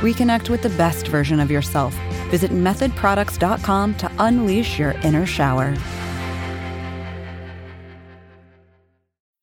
Reconnect with the best version of yourself. Visit methodproducts.com to unleash your inner shower.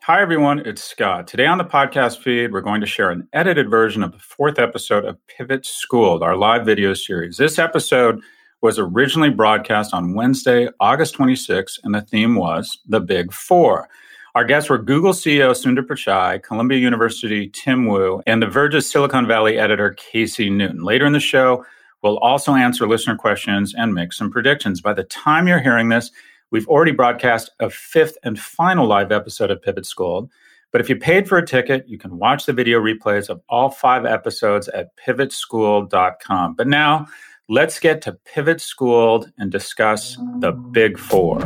Hi, everyone. It's Scott. Today on the podcast feed, we're going to share an edited version of the fourth episode of Pivot Schooled, our live video series. This episode was originally broadcast on Wednesday, August 26, and the theme was The Big Four. Our guests were Google CEO Sundar Pichai, Columbia University Tim Wu, and The Verge's Silicon Valley editor Casey Newton. Later in the show, we'll also answer listener questions and make some predictions. By the time you're hearing this, we've already broadcast a fifth and final live episode of Pivot Schooled. But if you paid for a ticket, you can watch the video replays of all five episodes at pivotschool.com. But now, let's get to Pivot Schooled and discuss the Big Four.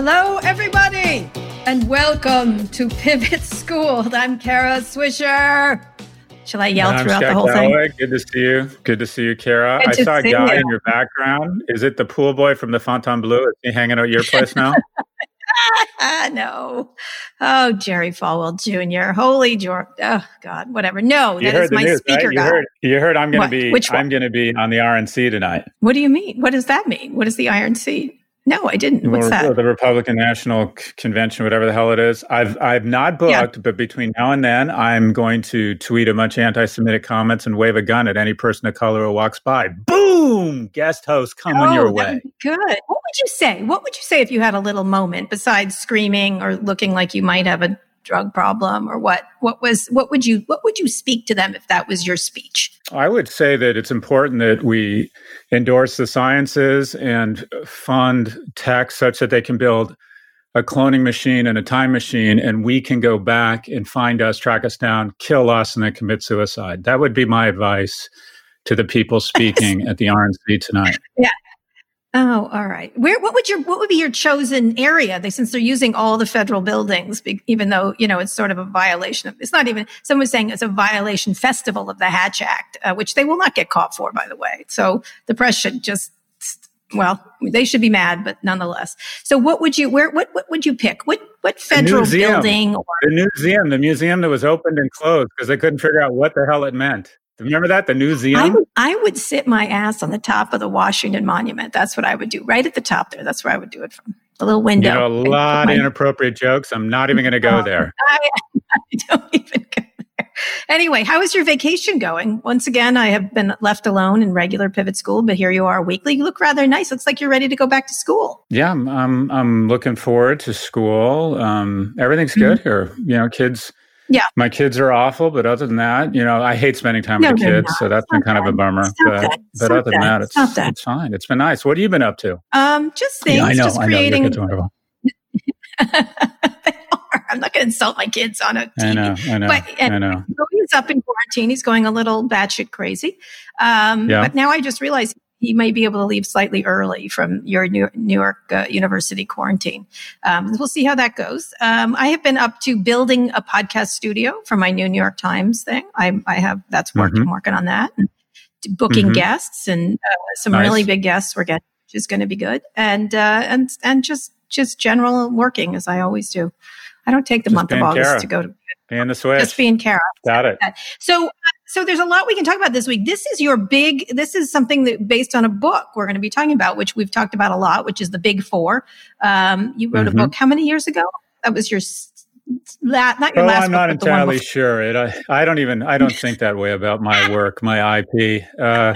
Hello, everybody, and welcome to Pivot School. I'm Kara Swisher. Shall I yell And throughout the whole thing? Good to see you. Good to see you, Kara. I saw a guy you. in your background. Is it the pool boy from the Fontainebleau? Is he hanging out at your place now? No. Oh, Jerry Falwell Jr. Holy George. Oh, God, whatever. No, you that is my news, speaker right? You guy. heard, you heard I'm What? to be Which one? I'm going to be on the RNC tonight. What do you mean? What does that mean? What is the Sea? No, I didn't. What's Or- that? The Republican National Convention, whatever the hell it is. I've I've not Yeah. booked, but between now and then, I'm going to tweet a bunch of anti-Semitic comments and wave a gun at any person of color who walks by. Boom! Guest host coming Oh, your way. Good. What would you say? What would you say if you had a little moment besides screaming or looking like you might have a drug problem or what? What was what would you what would you speak to them if that was your speech? I would say that it's important that we endorse the sciences and fund tech such that they can build a cloning machine and a time machine, and we can go back and find us, track us down, kill us, and then commit suicide. That would be my advice to the people speaking at the RNC tonight. Oh, all right. Where what would your what would be your chosen area? They since they're using all the federal buildings, even though you know it's sort of a violation of. It's not even. Someone was saying it's a violation festival of the Hatch Act, uh, which they will not get caught for, by the way. So the press should just. Well, they should be mad, but nonetheless. So, what would you? Where? What? What would you pick? What? What federal museum. building? Or, The museum, the museum that was opened and closed because they couldn't figure out what the hell it meant. Remember that? The I museum? would, I would sit my ass on the top of the Washington Monument. That's what I would do, right at the top there. That's where I would do it from the little You window. know, a lot my- of inappropriate jokes. I'm not even going to go there. I, I don't even go there. Anyway, how is your vacation going? Once again, I have been left alone in regular pivot school, but here you are weekly. You look rather nice. Looks like you're ready to go back to school. Yeah, I'm I'm, I'm looking forward to school. Um, everything's good here. You know, kids. Yeah. my kids are awful, but other than that, you know, I hate spending time No, with the kids, not. so that's It's been kind of a bummer. But that. But other than that. that, It's it's that. it's fine. It's been nice. What have you been up to? Um, just things, yeah, I know. just I know. Your creating. kids are wonderful. I'm not going to insult my kids on a TV. I know. I know. But and I know. he's up in quarantine. He's going a little batshit crazy. Um, Yeah. But now I just realized he might be able to leave slightly early from your New, New York uh, University quarantine. Um, we'll see how that goes. Um, I have been up to building a podcast studio for my new New York Times thing. I, I have that's worked. Mhm. I'm working on that. And booking Mhm. guests and uh, some Nice. really big guests we're getting, which is going to be good. And uh, and and just just general working as I always do. I don't take the Just month of August Kara. to go to And the switch. just being Kara. Got it. So, so there's a lot we can talk about this week. This is your big. This is something that based on a book we're going to be talking about, which we've talked about a lot, which is the Big Four. Um, you wrote Mhm. a book how many years ago? That was your la- not your Oh, last. I'm not book, entirely sure. It, I, I don't even. I don't think that way about my work, my IP. Uh,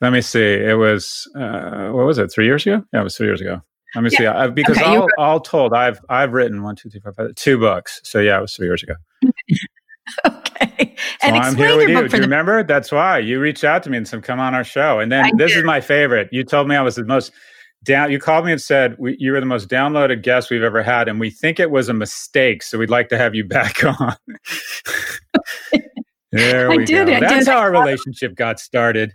let me see. It was uh, what was it? Three years ago? Yeah, it was three years ago. Let me see. I, because Okay, all, all told, I've I've written one, two, three, four, five, two books. So yeah, it was three years ago. And I'm explain here with you. Do you remember? That's why you reached out to me and said, "Come on our show." And then I this did. is my favorite. You told me I was the most down. You called me and said we, you were the most downloaded guest we've ever had, and we think it was a mistake. So we'd like to have you back on. there we I did, go. I That's did. how our relationship got started.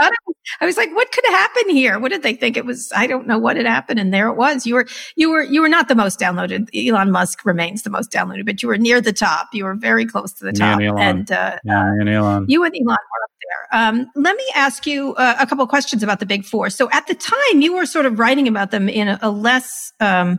Thought it was- I was like, what could happen here? What did they think it was? I don't know what had happened. And there it was. You were, you were, you were not the most downloaded. Elon Musk remains the most downloaded, but you were near the top. You were very close to the Me top. and Elon. And, uh, Yeah, and Elon. you and Elon were up there. Um, let me ask you uh, a couple of questions about the big four. So at the time you were sort of writing about them in a, a less, um,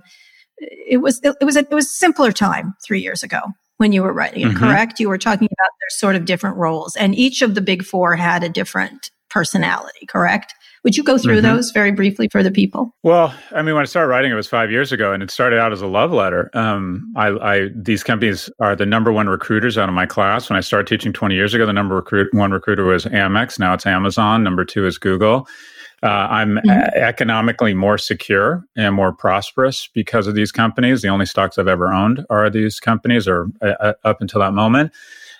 it was, it was, a, it was simpler time three years ago when you were writing it, Mhm. correct? You were talking about their sort of different roles and each of the big four had a different personality, correct? Would you go through Mhm. those very briefly for the people? Well, I mean, when I started writing, it was five years ago, and it started out as a love letter. Um, I, I these companies are the number one recruiters out of my class. When I started teaching twenty years ago, the number recruit, one recruiter was Amex. Now it's Amazon. Number two is Google. Uh, I'm uh, economically more secure and more prosperous because of these companies. The only stocks I've ever owned are these companies, or uh, uh, up until that moment.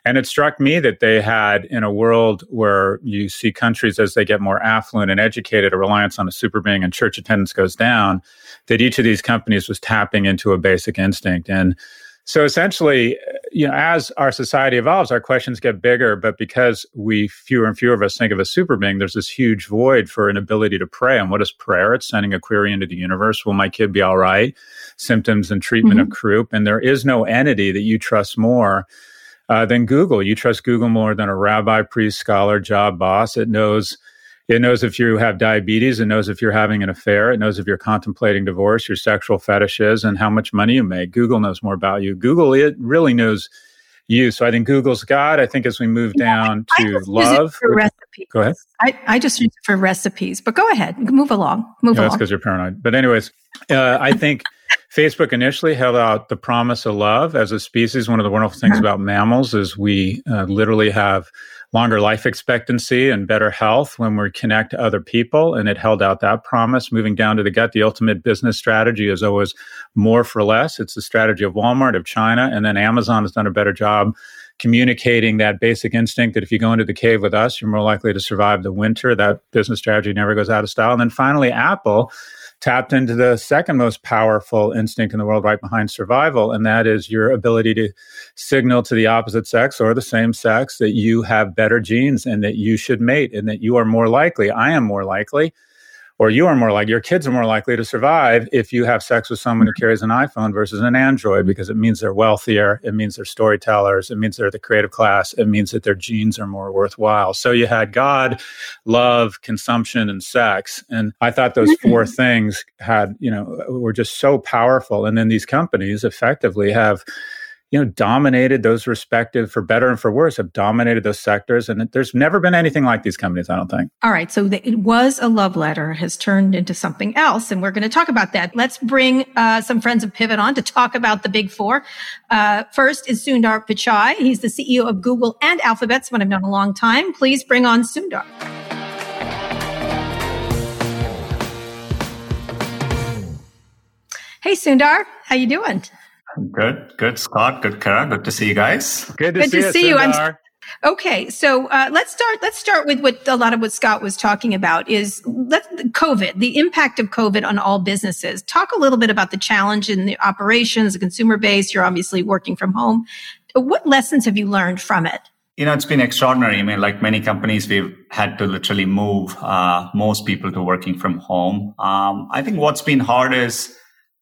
And it struck me that they had, in a world where you see countries as they get more affluent and educated, a reliance on a super being and church attendance goes down, that each of these companies was tapping into a basic instinct. And so essentially, you know, as our society evolves, our questions get bigger, but because we fewer and fewer of us think of a super being, there's this huge void for an ability to pray. And what is prayer? It's sending a query into the universe. Will my kid be all right? Symptoms and treatment mm-hmm. of croup. And there is no entity that you trust more uh, than Google. You trust Google more than a rabbi, priest, scholar, job boss. It knows it knows if you have diabetes. It knows if you're having an affair. It knows if you're contemplating divorce, your sexual fetishes, and how much money you make. Google knows more about you. Google it really knows you. So I think Google's God. I think as we move down I to it love, for which- recipes. go ahead. I, I just use it for recipes, but go ahead, move along, move Yeah, that's because you're paranoid. But anyways, uh, I think Facebook initially held out the promise of love as a species. One of the wonderful things about mammals is we uh, literally have longer life expectancy and better health when we connect to other people. And it held out that promise. Moving down to the gut, the ultimate business strategy is always more for less. It's the strategy of Walmart, of China, and then Amazon has done a better job communicating that basic instinct that if you go into the cave with us, you're more likely to survive the winter. That business strategy never goes out of style. And then finally, Apple tapped into the second most powerful instinct in the world right behind survival and that is your ability to signal to the opposite sex or the same sex that you have better genes and that you should mate and that you are more likely i am more likely or you are more like your kids are more likely to survive if you have sex with someone who mm-hmm. carries an iPhone versus an Android because it means they're wealthier, it means they're storytellers, it means they're the creative class, it means that their genes are more worthwhile. So you had God, love, consumption, and sex. And I thought those mm-hmm. four things had, you know, were just so powerful. And then these companies effectively have you know, dominated those respective, for better and for worse, have dominated those sectors. And there's never been anything like these companies, I don't think. All right. So the, it was a love letter, has turned into something else. And we're going to talk about that. Let's bring uh, some friends of Pivot on to talk about the big four. Uh, first is Sundar Pichai. He's the CEO of Google and Alphabet, someone I've known a long time. Please bring on Sundar. Hey, Sundar. How you doing? Good, good, Scott. Good, Kara. Good to see you guys. Good to Good see to you. see you. I'm- Sundar. Okay, so uh, let's start. Let's start with what a lot of what Scott was talking about is let COVID, the impact of COVID on all businesses. Talk a little bit about the challenge in the operations, the consumer base. You're obviously working from home. What lessons have you learned from it? You know, it's been extraordinary. I mean, like many companies, we've had to literally move uh, most people to working from home. Um, I think what's been hard is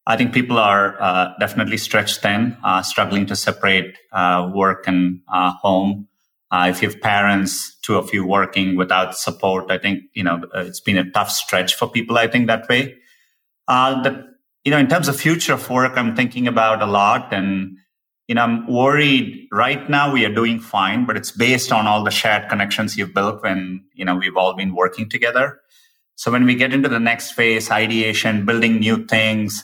I think people are uh, definitely stretched thin, uh, struggling to separate uh, work and uh, home. Uh, if you have parents, two of you working without support, I think, you know, it's been a tough stretch for people, I think, that way. Uh, the, you know, in terms of future of work, I'm thinking about a lot and, you know, I'm worried right now we are doing fine, but it's based on all the shared connections you've built when, you know, we've all been working together. So when we get into the next phase, ideation, building new things,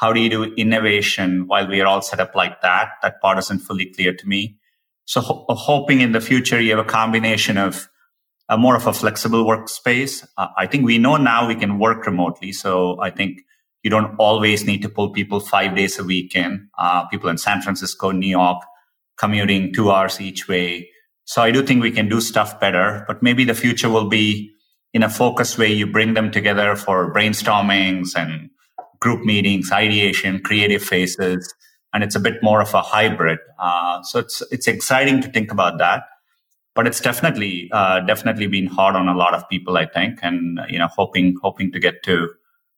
how do you do innovation while we are all set up like that? That part isn't fully clear to me. So ho- hoping in the future you have a combination of a more of a flexible workspace. Uh, I think we know now we can work remotely. So I think you don't always need to pull people five days a week in. Uh, people in San Francisco, New York, commuting two hours each way. So I do think we can do stuff better, but maybe the future will be in a focused way, you bring them together for brainstormings and group meetings, ideation, creative phases, and it's a bit more of a hybrid. Uh, so it's it's exciting to think about that, but it's definitely uh, definitely been hard on a lot of people, I think, and you know, hoping hoping to get to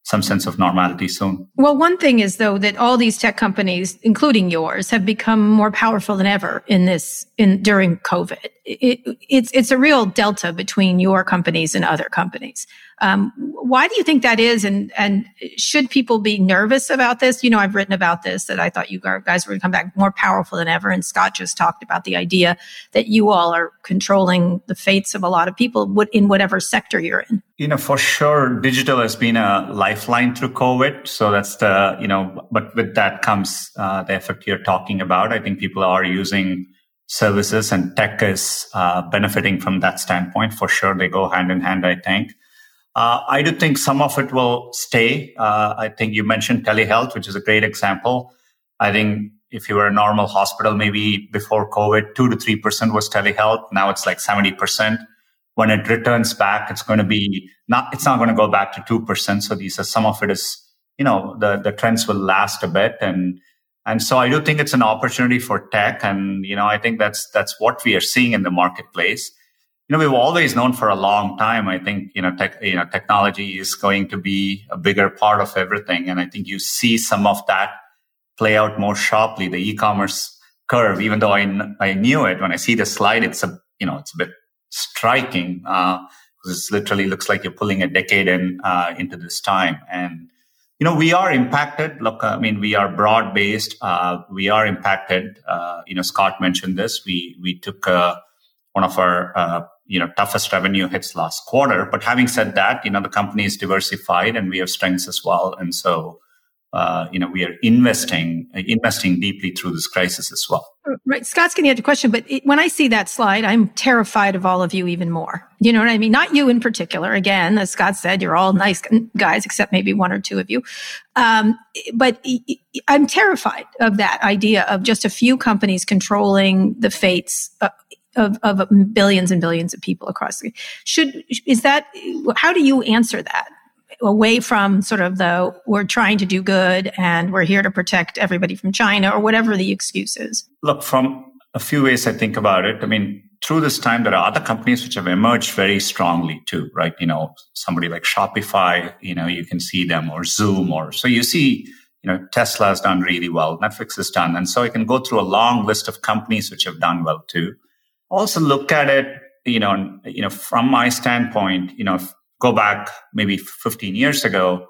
some sense of normality soon. Well, one thing is though that all these tech companies, including yours, have become more powerful than ever in this in during COVID. It, it's it's a real delta between your companies and other companies. Um, why do you think that is? And and should people be nervous about this? You know, I've written about this that I thought you guys were going to come back more powerful than ever. And Scott just talked about the idea that you all are controlling the fates of a lot of people in whatever sector you're in. You know, for sure, digital has been a lifeline through COVID. So that's the you know, but with that comes uh, the effect you're talking about. I think people are using services and tech is uh, benefiting from that standpoint for sure. They go hand in hand, I think. Uh, I do think some of it will stay. Uh, I think you mentioned telehealth, which is a great example. I think if you were a normal hospital, maybe before COVID, two to three percent was telehealth. Now it's like seventy percent. When it returns back, it's going to be not. It's not going to go back to two percent. So these are some of it is, you know, the the trends will last a bit, and and so I do think it's an opportunity for tech, and you know, I think that's that's what we are seeing in the marketplace you know, we've always known for a long time. I think you know, tech, you know, technology is going to be a bigger part of everything, and I think you see some of that play out more sharply. The e-commerce curve, even though I I knew it when I see the slide, it's a you know, it's a bit striking because uh, it literally looks like you're pulling a decade in uh, into this time, and you know, we are impacted. Look, I mean, we are broad based. Uh, we are impacted. Uh, you know, Scott mentioned this. We we took uh, one of our uh, you know toughest revenue hits last quarter. But having said that, you know the company is diversified and we have strengths as well, and so uh, you know we are investing investing deeply through this crisis as well. Right, Scott's going to get a question, but it, when I see that slide, I'm terrified of all of you even more. You know what I mean? Not you in particular. Again, as Scott said, you're all nice guys, except maybe one or two of you. Um, but I'm terrified of that idea of just a few companies controlling the fates of, of billions and billions of people across the should is that how do you answer that away from sort of the we're trying to do good and we're here to protect everybody from China or whatever the excuse is? Look, from a few ways I think about it. I mean, through this time, there are other companies which have emerged very strongly too, right? You know, somebody like Shopify, you know, you can see them or Zoom or so you see, you know, Tesla has done really well. Netflix has done. And so I can go through a long list of companies which have done well too also look at it, you know, you know, from my standpoint, you know, go back maybe 15 years ago,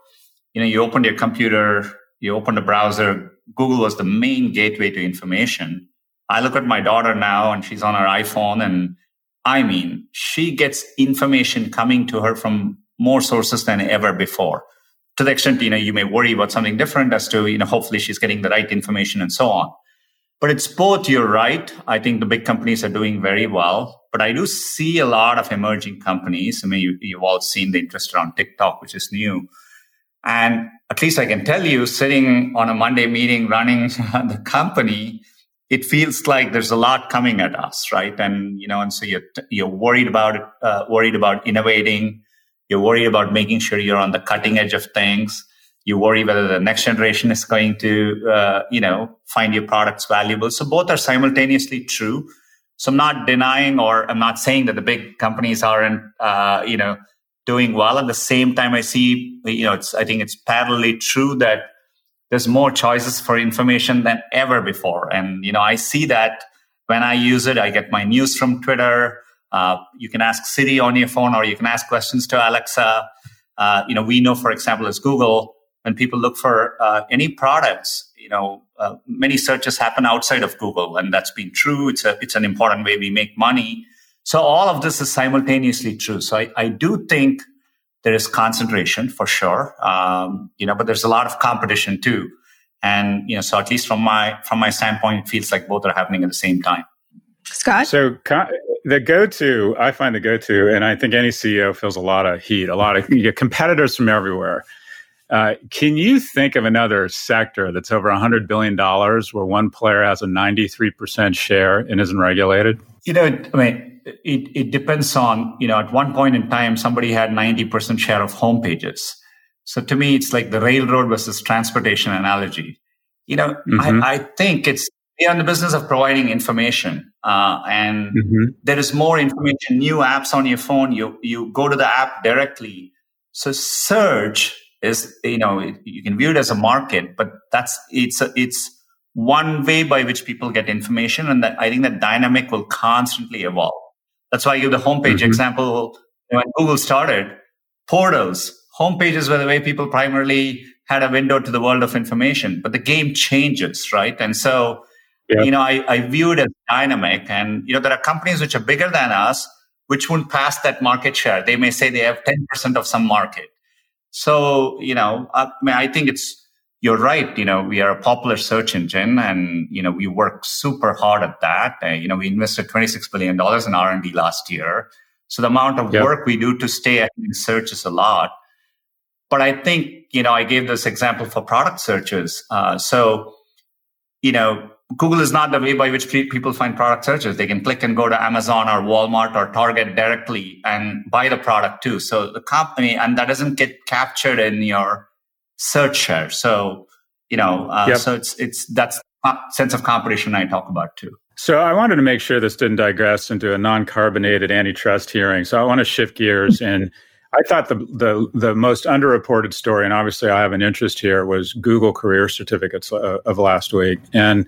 you know, you opened your computer, you opened a browser, Google was the main gateway to information. I look at my daughter now and she's on her iPhone and I mean, she gets information coming to her from more sources than ever before. To the extent, you know, you may worry about something different as to, you know, hopefully she's getting the right information and so on. But it's both, you're right. I think the big companies are doing very well. But I do see a lot of emerging companies. I mean, you, you've all seen the interest around TikTok, which is new. And at least I can tell you, sitting on a Monday meeting running the company, it feels like there's a lot coming at us, right? And you know, and so you're you're worried about uh, worried about innovating. You're worried about making sure you're on the cutting edge of things you worry whether the next generation is going to uh, you know find your products valuable. So both are simultaneously true. So i'm not denying or i'm not saying that the big companies aren't uh, you know doing well. At the same time i see you know it's i think it's parallelly true that there's more choices for information than ever before. And you know i see that when i use it i get my news from twitter. Uh, you can ask siri on your phone or you can ask questions to alexa. Uh, you know we know for example as google when people look for uh, any products, you know, uh, many searches happen outside of Google, and that's been true. It's a it's an important way we make money. So all of this is simultaneously true. So I, I do think there is concentration for sure, um, you know, but there's a lot of competition too. And you know, so at least from my from my standpoint, it feels like both are happening at the same time. Scott, so the go-to, I find the go-to, and I think any CEO feels a lot of heat, a lot of you get competitors from everywhere. Uh, can you think of another sector that's over $100 billion where one player has a 93% share and isn't regulated? You know, I mean, it, it depends on, you know, at one point in time, somebody had 90% share of home pages. So to me, it's like the railroad versus transportation analogy. You know, mm-hmm. I, I, think it's, we are in the business of providing information. Uh, and mm-hmm. there is more information, new apps on your phone. You, you go to the app directly. So search is, you know, you can view it as a market, but that's, it's, a, it's, one way by which people get information. And that I think that dynamic will constantly evolve. That's why I give the homepage mm-hmm. example. When Google started, portals, homepages were the way people primarily had a window to the world of information, but the game changes, right? And so, yeah. you know, I, I view it as dynamic and, you know, there are companies which are bigger than us, which won't pass that market share. They may say they have 10% of some market. So, you know, I, mean, I think it's, you're right. You know, we are a popular search engine and, you know, we work super hard at that. Uh, you know, we invested $26 billion in R&D last year. So the amount of work we do to stay ahead in search is a lot. But I think, you know, I gave this example for product searches. Uh, so, you know, Google is not the way by which people find product searches. They can click and go to Amazon or Walmart or Target directly and buy the product too. So the company, and that doesn't get captured in your search share. So, you know, uh, yep. so it's, it's, that's sense of competition I talk about too. So I wanted to make sure this didn't digress into a non-carbonated antitrust hearing. So I want to shift gears and I thought the, the the most underreported story, and obviously I have an interest here, was Google career certificates uh, of last week. And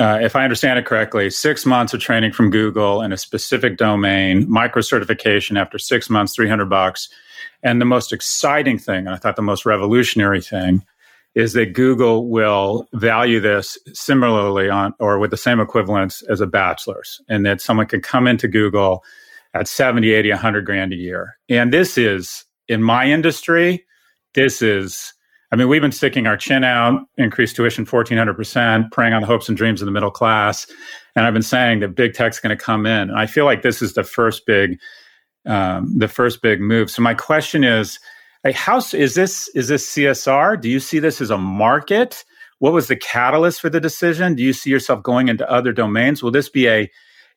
uh, if I understand it correctly, six months of training from Google in a specific domain, micro certification after six months, three hundred bucks. And the most exciting thing, and I thought the most revolutionary thing, is that Google will value this similarly on or with the same equivalence as a bachelor's, and that someone can come into Google at 70, 80, 100 grand a year. And this is, in my industry, this is, I mean, we've been sticking our chin out, increased tuition 1400%, preying on the hopes and dreams of the middle class. And I've been saying that big tech's going to come in. And I feel like this is the first big um, the first big move. So my question is, how is this is this CSR? Do you see this as a market? What was the catalyst for the decision? Do you see yourself going into other domains? Will this be a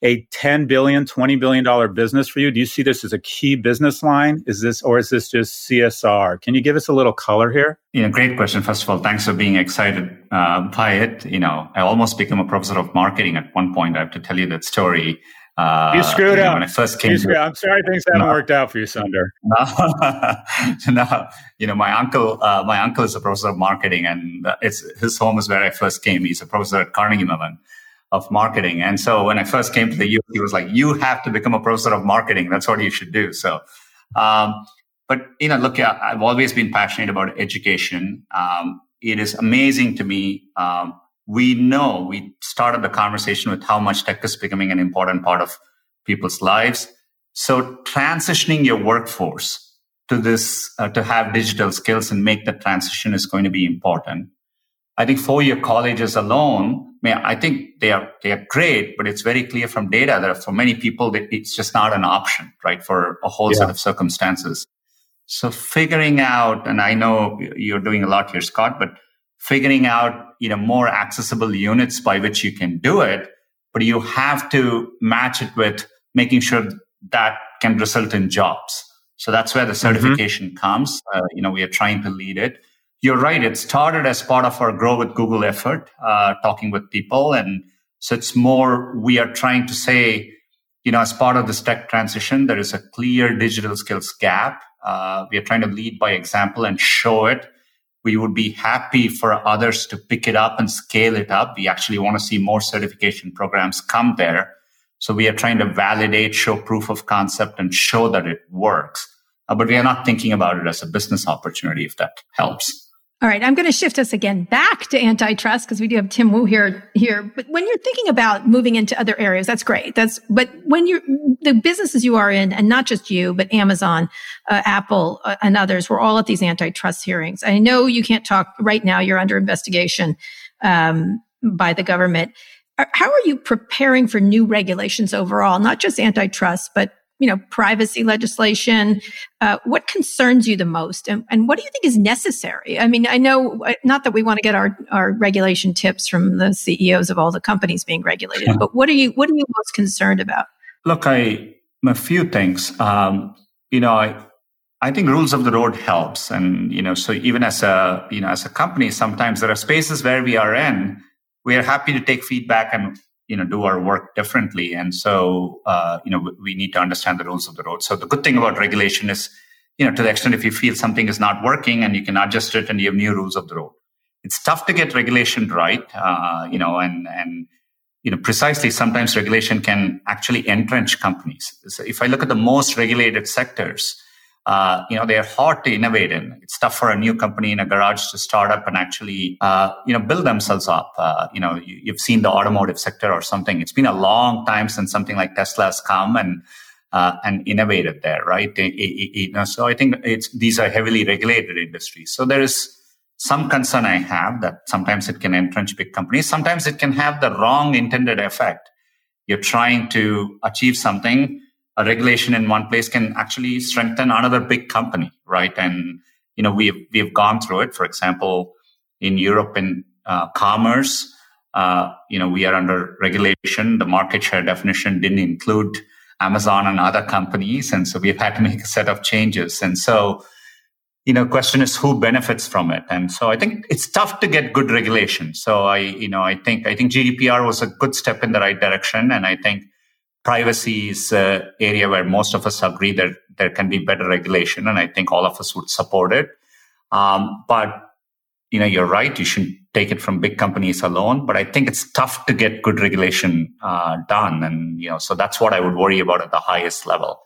a 10 billion, 20 billion dollar business for you? Do you see this as a key business line? Is this or is this just CSR? Can you give us a little color here? Yeah, great question. First of all, thanks for being excited uh, by it. You know, I almost became a professor of marketing at one point. I have to tell you that story. Uh, you screwed you know, up. When I first came, to, I'm sorry things haven't no, worked out for you, Sundar. No, no, you know, my uncle, uh, my uncle is a professor of marketing, and it's his home is where I first came. He's a professor at Carnegie Mellon of marketing, and so when I first came to the U.S., he was like, "You have to become a professor of marketing. That's what you should do." So, um, but you know, look, I've always been passionate about education. Um, it is amazing to me. Um, we know we started the conversation with how much tech is becoming an important part of people's lives. So transitioning your workforce to this, uh, to have digital skills and make the transition is going to be important. I think four year colleges alone, mean, I think they are, they are great, but it's very clear from data that for many people, that it's just not an option, right? For a whole yeah. set of circumstances. So figuring out, and I know you're doing a lot here, Scott, but figuring out you know more accessible units by which you can do it but you have to match it with making sure that can result in jobs so that's where the mm-hmm. certification mm-hmm. comes uh, you know we are trying to lead it you're right it started as part of our grow with google effort uh, talking with people and so it's more we are trying to say you know as part of this tech transition there is a clear digital skills gap uh, we are trying to lead by example and show it we would be happy for others to pick it up and scale it up. We actually want to see more certification programs come there. So we are trying to validate, show proof of concept and show that it works. Uh, but we are not thinking about it as a business opportunity, if that helps. All right, I'm going to shift us again back to antitrust because we do have Tim Wu here. Here, but when you're thinking about moving into other areas, that's great. That's but when you're the businesses you are in, and not just you, but Amazon, uh, Apple, uh, and others, we're all at these antitrust hearings. I know you can't talk right now; you're under investigation um, by the government. How are you preparing for new regulations overall, not just antitrust, but you know, privacy legislation. Uh, what concerns you the most, and, and, what do you think is necessary? I mean, I know uh, not that we want to get our our regulation tips from the CEOs of all the companies being regulated, but what are you what are you most concerned about? Look, I a few things. Um, you know, I I think rules of the road helps, and you know, so even as a you know as a company, sometimes there are spaces where we are in, we are happy to take feedback and you know do our work differently, and so uh, you know we need to understand the rules of the road. So the good thing about regulation is, you know, to the extent if you feel something is not working and you can adjust it and you have new rules of the road. It's tough to get regulation right, uh, you know, and and you know, precisely sometimes regulation can actually entrench companies. So if I look at the most regulated sectors, uh, you know, they're hard to innovate in. It's tough for a new company in a garage to start up and actually, uh, you know, build themselves up. Uh, you know, you, have seen the automotive sector or something. It's been a long time since something like Tesla has come and, uh, and innovated there, right? It, it, you know, so I think it's, these are heavily regulated industries. So there is, some concern I have that sometimes it can entrench big companies. Sometimes it can have the wrong intended effect. You're trying to achieve something. A regulation in one place can actually strengthen another big company, right? And, you know, we've, we've gone through it. For example, in Europe in uh, commerce, uh, you know, we are under regulation. The market share definition didn't include Amazon and other companies. And so we've had to make a set of changes. And so, you know, question is who benefits from it. And so I think it's tough to get good regulation. So I, you know, I think, I think GDPR was a good step in the right direction. And I think privacy is an area where most of us agree that there can be better regulation. And I think all of us would support it. Um, but, you know, you're right. You shouldn't take it from big companies alone. But I think it's tough to get good regulation uh, done. And, you know, so that's what I would worry about at the highest level.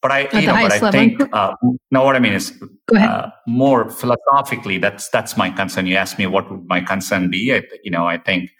But I, you know, but I level. think, uh, no, what I mean is uh, more philosophically, that's, that's my concern. You asked me what would my concern be. I, you know, I think,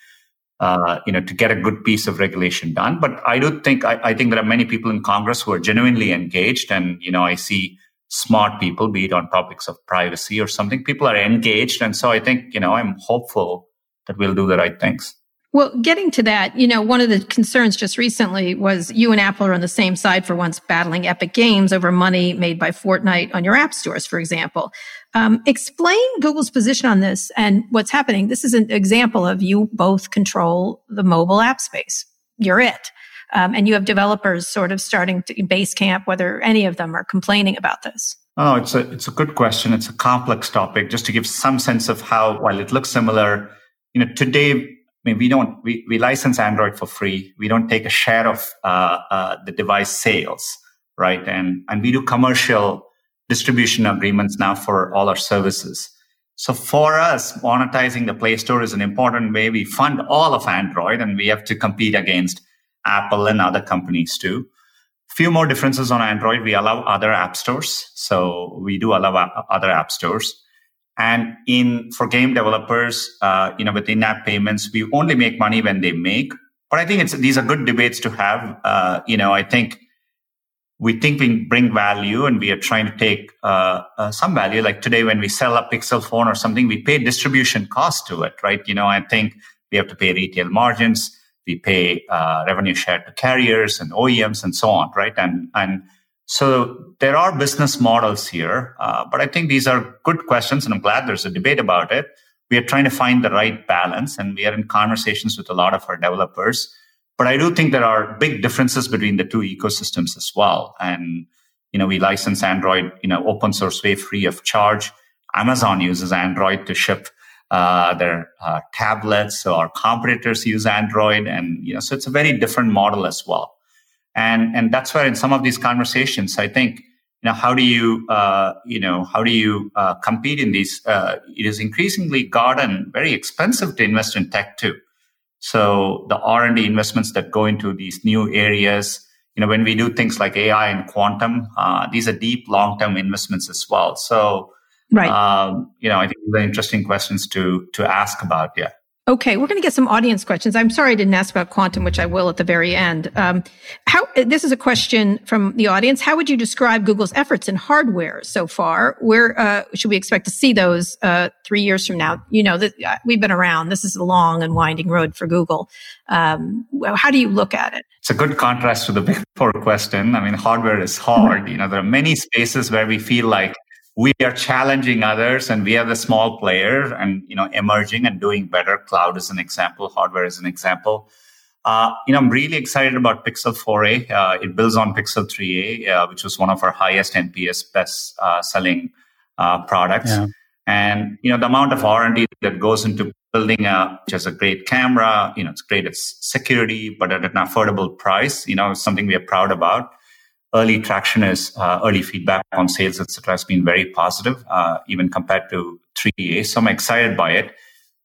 uh, you know, to get a good piece of regulation done. But I do think, I, I think there are many people in Congress who are genuinely engaged. And, you know, I see smart people, be it on topics of privacy or something. People are engaged. And so I think, you know, I'm hopeful that we'll do the right things. Well, getting to that, you know, one of the concerns just recently was you and Apple are on the same side for once battling Epic Games over money made by Fortnite on your app stores, for example. Um, explain Google's position on this and what's happening. This is an example of you both control the mobile app space. You're it. Um, and you have developers sort of starting to base camp, whether any of them are complaining about this. Oh, it's a it's a good question. It's a complex topic. Just to give some sense of how, while it looks similar, you know, today I mean, we don't, we, we license Android for free. We don't take a share of uh, uh, the device sales, right? And, and we do commercial distribution agreements now for all our services. So for us, monetizing the Play Store is an important way. We fund all of Android and we have to compete against Apple and other companies too. Few more differences on Android. We allow other app stores. So we do allow other app stores. And in for game developers, uh, you know, with in-app payments, we only make money when they make. But I think it's these are good debates to have. Uh, you know, I think we think we bring value, and we are trying to take uh, uh some value. Like today, when we sell a Pixel phone or something, we pay distribution cost to it, right? You know, I think we have to pay retail margins, we pay uh, revenue share to carriers and OEMs, and so on, right? And and so there are business models here, uh, but I think these are good questions, and I'm glad there's a debate about it. We are trying to find the right balance, and we are in conversations with a lot of our developers. But I do think there are big differences between the two ecosystems as well. And you know, we license Android, you know, open source way free of charge. Amazon uses Android to ship uh, their uh, tablets. So our competitors use Android, and you know, so it's a very different model as well. And, and that's where in some of these conversations, I think, you know, how do you, uh, you know, how do you uh, compete in these? Uh, it is increasingly gotten very expensive to invest in tech too. So the R and D investments that go into these new areas, you know, when we do things like AI and quantum, uh, these are deep long-term investments as well. So, right. Um, you know, I think these are interesting questions to to ask about. Yeah. Okay, we're going to get some audience questions. I'm sorry I didn't ask about quantum, which I will at the very end. Um, how this is a question from the audience. How would you describe Google's efforts in hardware so far? Where uh, should we expect to see those uh, three years from now? You know, that uh, we've been around. This is a long and winding road for Google. Um, how do you look at it? It's a good contrast to the big four question. I mean, hardware is hard. You know, there are many spaces where we feel like we are challenging others and we are the small player and you know emerging and doing better cloud is an example hardware is an example Uh, you know, I'm really excited about Pixel 4a. Uh, it builds on Pixel 3a, uh, which was one of our highest NPS best uh, selling uh, products. Yeah. And you know, the amount of R&D that goes into building a which has a great camera, you know, it's great at security, but at an affordable price, you know, something we are proud about. Early traction is uh, early feedback on sales, etc., has been very positive, even compared to 3a. So I'm excited by it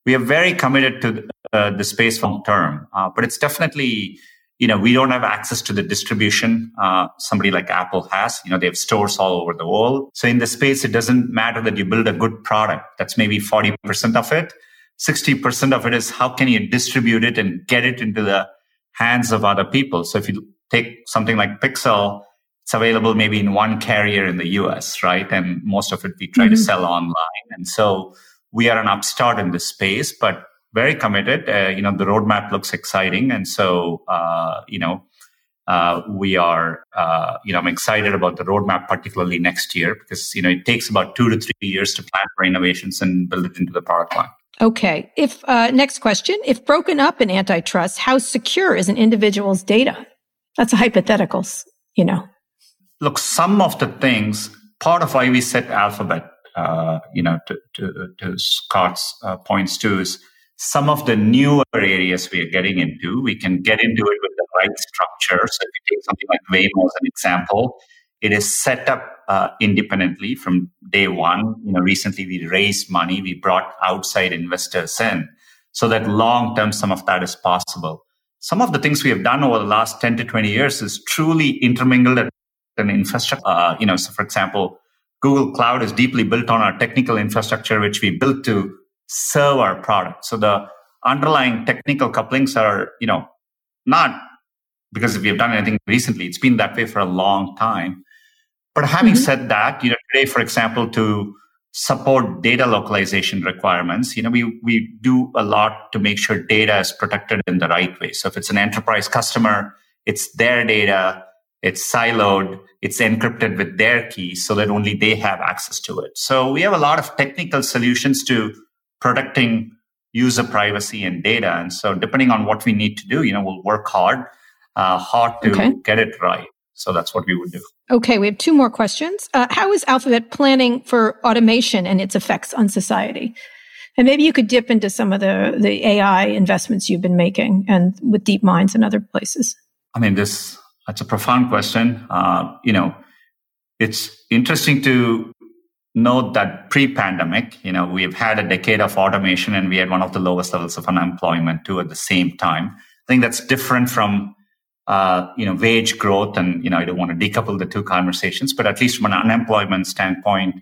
we are very committed to uh, the space long term, uh, but it's definitely, you know, we don't have access to the distribution uh, somebody like Apple has. You know, they have stores all over the world. So in the space, it doesn't matter that you build a good product. That's maybe 40% of it. 60% of it is how can you distribute it and get it into the hands of other people. So if you take something like Pixel, it's available maybe in one carrier in the US, right? And most of it we try mm-hmm. to sell online. And so we are an upstart in this space, but very committed. Uh, you know, the roadmap looks exciting. And so, uh, you know, uh, we are, uh, you know, I'm excited about the roadmap, particularly next year, because, you know, it takes about two to three years to plan for innovations and build it into the product line. Okay. If, uh, next question, if broken up in antitrust, how secure is an individual's data? That's a hypothetical, you know. Look, some of the things, part of why we set Alphabet uh, you know, to, to, to Scott's uh, points too is some of the newer areas we are getting into, we can get into it with the right structure. So if you take something like Waymo as an example, it is set up uh, independently from day one. You know, recently we raised money, we brought outside investors in, so that long term some of that is possible. Some of the things we have done over the last 10 to 20 years is truly intermingled at an infrastructure. Uh, you know, so for example, Google Cloud is deeply built on our technical infrastructure, which we built to serve our product. So the underlying technical couplings are, you know, not because we have done anything recently. It's been that way for a long time. But having mm-hmm. said that, you know, today, for example, to support data localization requirements, you know, we, we do a lot to make sure data is protected in the right way. So if it's an enterprise customer, it's their data, it's siloed, it's encrypted with their key so that only they have access to it. So we have a lot of technical solutions to protecting user privacy and data. And so depending on what we need to do, you know, we'll work hard, uh, hard to okay. get it right. So that's what we would do. Okay, we have two more questions. Uh, how is Alphabet planning for automation and its effects on society? And maybe you could dip into some of the, the AI investments you've been making and with DeepMinds and other places. I mean, this that's a profound question. Uh, you know, it's interesting to note that pre-pandemic, you know, we've had a decade of automation and we had one of the lowest levels of unemployment too at the same time. I think that's different from uh, you know wage growth, and you know I don't want to decouple the two conversations, but at least from an unemployment standpoint,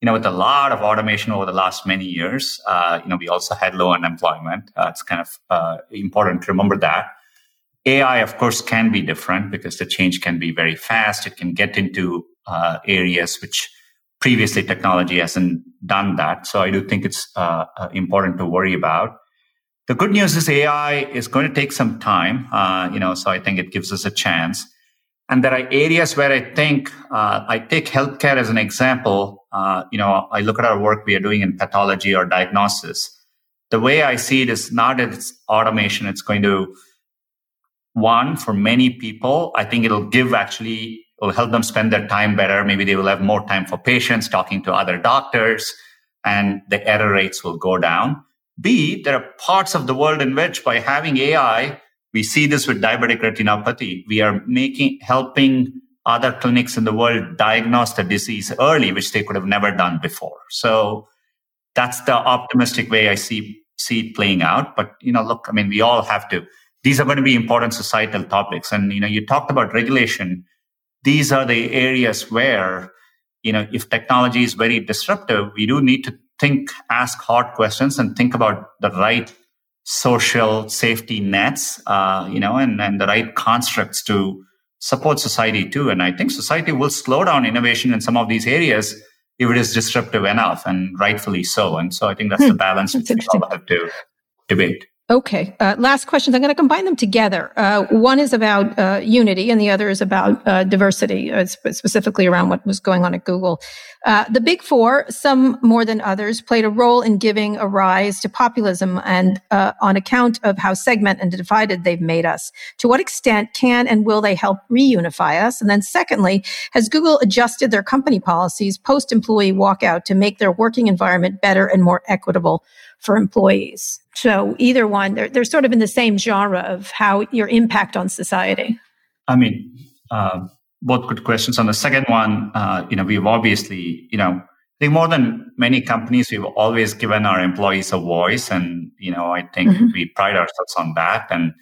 you know, with a lot of automation over the last many years, uh, you know, we also had low unemployment. Uh, it's kind of uh, important to remember that. AI, of course, can be different because the change can be very fast. It can get into uh, areas which previously technology hasn't done that. So I do think it's uh, uh important to worry about. The good news is AI is going to take some time, uh, you know. So I think it gives us a chance. And there are areas where I think uh, I take healthcare as an example. Uh, you know, I look at our work we are doing in pathology or diagnosis. The way I see it is not that it's automation. It's going to one for many people. I think it'll give actually will help them spend their time better. Maybe they will have more time for patients talking to other doctors and the error rates will go down. B there are parts of the world in which by having ai we see this with diabetic retinopathy. We are making helping other clinics in the world diagnose the disease early which they could have never done before. So that's the optimistic way i see see it playing out. But you know look i mean we all have to these are going to be important societal topics. And, you know, you talked about regulation. These are the areas where, you know, if technology is very disruptive, we do need to think, ask hard questions and think about the right social safety nets, uh, you know, and, and the right constructs to support society too. And I think society will slow down innovation in some of these areas if it is disruptive enough and rightfully so. And so I think that's hmm, the balance that's we all have to debate. Okay. Uh, last questions. I'm going to combine them together. Uh, one is about uh, unity, and the other is about uh, diversity, uh, specifically around what was going on at Google. Uh, the big four, some more than others, played a role in giving a rise to populism and on account of how segmented and divided they've made us. To what extent can and will they help reunify us? And then secondly, has Google adjusted their company policies post employee walkout to make their working environment better and more equitable for employees? So either one, they're, they're sort of in the same genre of how your impact on society. I mean, uh, both good questions. On the second one, uh, you know, we've obviously, you know, I think more than many companies, we've always given our employees a voice, and you know, I think mm-hmm. we pride ourselves on that. And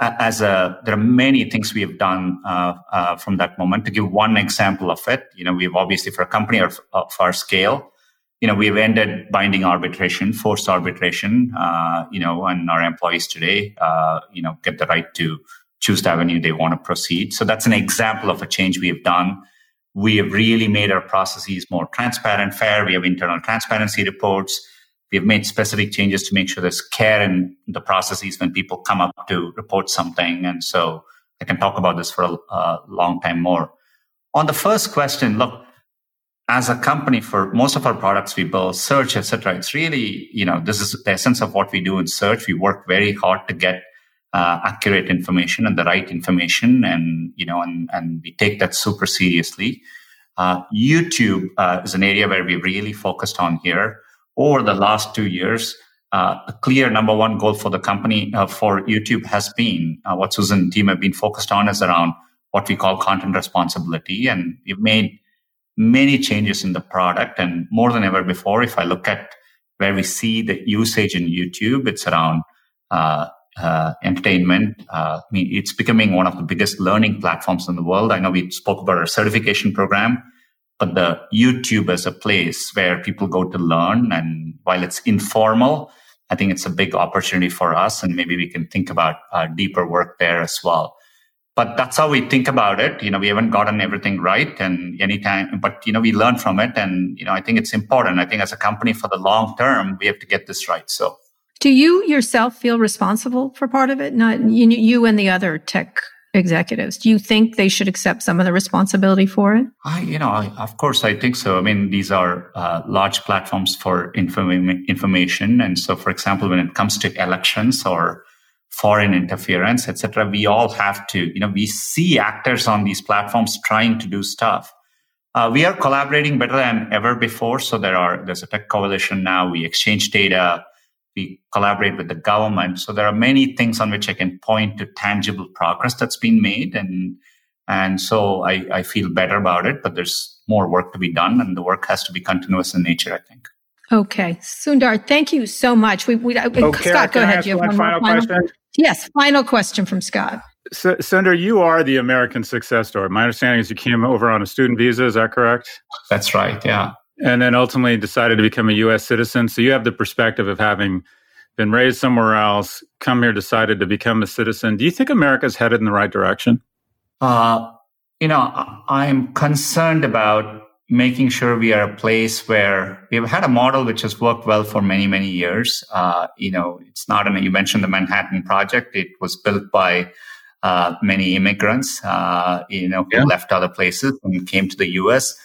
as a, there are many things we have done uh, uh, from that moment. To give one example of it, you know, we've obviously for a company of, of our scale, you know, we've ended binding arbitration, forced arbitration, uh, you know, and our employees today, uh, you know, get the right to choose the avenue they want to proceed. So that's an example of a change we have done. We have really made our processes more transparent, fair. We have internal transparency reports. We have made specific changes to make sure there's care in the processes when people come up to report something. And so I can talk about this for a, a long time more. On the first question, look, as a company for most of our products we build search etc it's really you know this is the essence of what we do in search. We work very hard to get uh, accurate information and the right information and you know and, and we take that super seriously. Uh, youtube uh, is an area where we really focused on here. Over the last two years uh, a clear number one goal for the company uh, for youtube has been uh, what susan and team have been focused on is around what we call content responsibility. And we've made many changes in the product. And more than ever before, if I look at where we see the usage in YouTube, it's around uh, uh, entertainment. Uh, I mean, it's becoming one of the biggest learning platforms in the world. I know we spoke about our certification program, but the YouTube is a place where people go to learn. And while it's informal, I think it's a big opportunity for us. And maybe we can think about uh, deeper work there as well but that's how we think about it. You know we haven't gotten everything right and anytime but you know we learn from it. And you know i think it's important. I think as a company for the long term we have to get this right. So. Do you yourself feel responsible for part of it? Not you, you and the other tech executives. Do you think they should accept some of the responsibility for it? I you know I, of course i think so. I mean these are uh, large platforms for inform- information. And so for example when it comes to elections or foreign interference, etc. We all have to, you know, we see actors on these platforms trying to do stuff. Uh, we are collaborating better than ever before. So there are there's a tech coalition now. We exchange data. We collaborate with the government. So there are many things on which I can point to tangible progress that's been made, and and so I, I feel better about it. But there's more work to be done, and the work has to be continuous in nature. I think. Okay, Sundar, thank you so much. We, we okay, Scott, go ahead. You have one, one final, final question. Yes, final question from Scott. So, Sundar, you are the American success story. My understanding is you came over on a student visa. Is that correct? That's right. Yeah. And then ultimately decided to become a U.S. citizen. So you have the perspective of having been raised somewhere else, come here, decided to become a citizen. Do you think America's headed in the right direction? Uh, you know, I'm concerned about making sure we are a place where we've had a model which has worked well for many, many years. Uh, you know, it's not an, you mentioned the Manhattan Project. It was built by uh, many immigrants, uh, you know, who yeah. left other places and came to the U.S.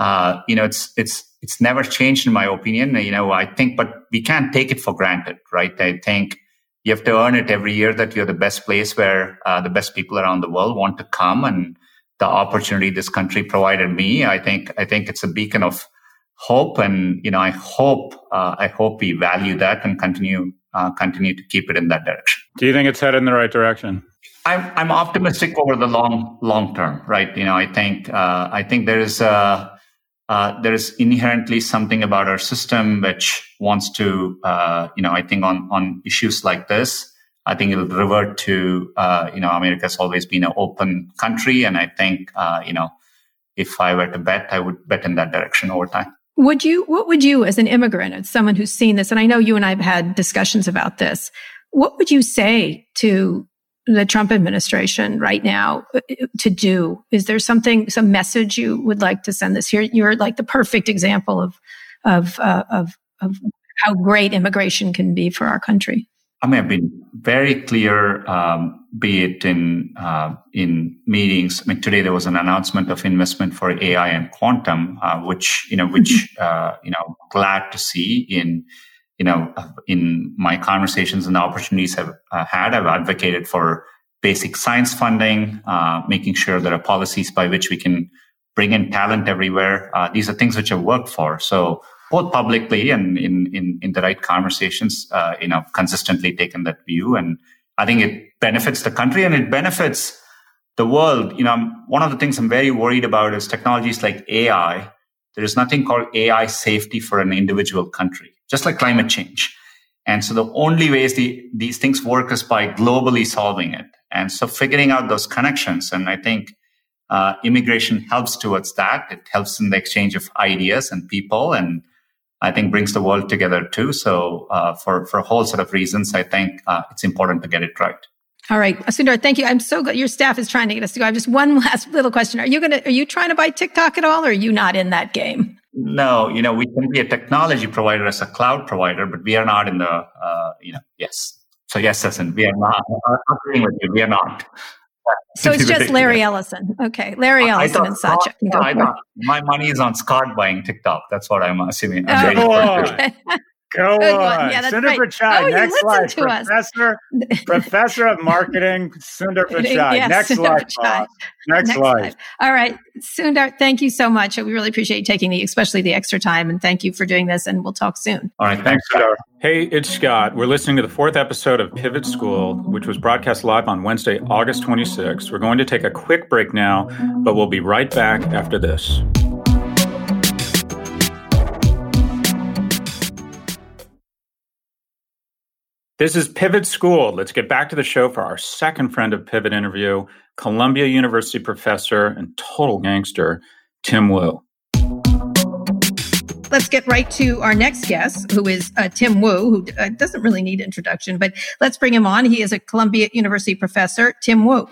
Uh, you know, it's, it's, it's never changed in my opinion. You know, I think, but we can't take it for granted, right? I think you have to earn it every year that you're the best place where uh, the best people around the world want to come and, the opportunity this country provided me. I think I think it's a beacon of hope, and you know I hope uh, I hope we value that and continue uh, continue to keep it in that direction. Do you think it's headed in the right direction? I'm I'm optimistic over the long long term, right? You know, I think uh, I think there is a uh, there is inherently something about our system which wants to, uh, you know, I think on on issues like this, I think it'll revert to, uh, you know, America's always been an open country. And I think, uh, you know, if I were to bet, I would bet in that direction over time. Would you, what would you, as an immigrant, as someone who's seen this, and I know you and I have had discussions about this, what would you say to the Trump administration right now uh, to do? Is there something, some message you would like to send this here? You're like the perfect example of, of, uh, of, of how great immigration can be for our country. I mean, I've been very clear, um, be it in uh, in meetings. I mean, today there was an announcement of investment for AI and quantum, uh, which you know, which mm-hmm. uh, you know, glad to see in you know, in my conversations and the opportunities I've uh, had, I've advocated for basic science funding, uh, making sure there are policies by which we can bring in talent everywhere. Uh, these are things which I've worked for. So both publicly and in, in, in the right conversations, uh, you know, consistently taken that view. And I think it benefits the country and it benefits the world. You know, one of the things I'm very worried about is technologies like AI. There is nothing called AI safety for an individual country, just like climate change. And so the only ways the, these things work is by globally solving it. And so figuring out those connections. And I think uh, immigration helps towards that. It helps in the exchange of ideas and people. And I think brings the world together too. So uh, for for a whole set of reasons, I think uh, it's important to get it right. All right, Sundar, thank you. I'm so good. Your staff is trying to get us to go. I have just one last little question. Are you gonna? Are you trying to buy TikTok at all, or are you not in that game? No, you know we can be a technology provider as a cloud provider, but we are not in the. Uh, you know, yes. So yes, listen, we are not. I'm agreeing with you. We are not. So it's just Larry Ellison. Okay. Larry Ellison and Satya. Scott, Go my money is on Scott buying TikTok. That's what I'm assuming. I'm oh, okay. Go oh, on. Yeah, Sundar right. Pichai, oh, next slide. Professor, professor of marketing, Sundar Pichai. yes, next Sundar slide. Next, next slide. slide. All right. Sundar, thank you so much. We really appreciate you taking the, especially the extra time. And thank you for doing this. And we'll talk soon. All right. Thanks, Sundar. Hey, it's Scott. We're listening to the fourth episode of Pivot School, which was broadcast live on Wednesday, August 26th. We're going to take a quick break now, but we'll be right back after this. This is Pivot School. Let's get back to the show for our second friend of Pivot interview, Columbia University professor and total gangster, Tim Wu. Let's get right to our next guest, who is uh, Tim Wu, who uh, doesn't really need introduction, but let's bring him on. He is a Columbia University professor, Tim Wu.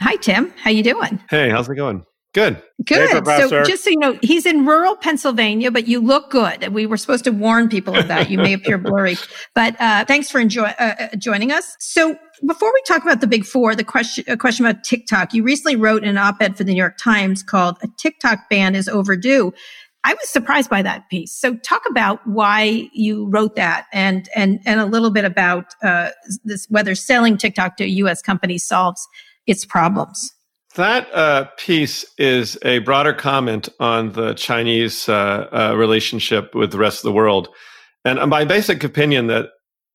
Hi, Tim. How you doing? Hey, how's it going? Good. Good. Hey, so just so you know, he's in rural Pennsylvania, but you look good. We were supposed to warn people of that. You may appear blurry, but uh, thanks for enjoy, uh, uh, joining us. So before we talk about the big four, the question, a question about TikTok, you recently wrote an op-ed for the New York Times called "A TikTok Ban is Overdue." I was surprised by that piece. So talk about why you wrote that and and and a little bit about uh, this whether selling TikTok to a U.S. company solves its problems. That uh, piece is a broader comment on the Chinese uh, uh, relationship with the rest of the world, and my basic opinion that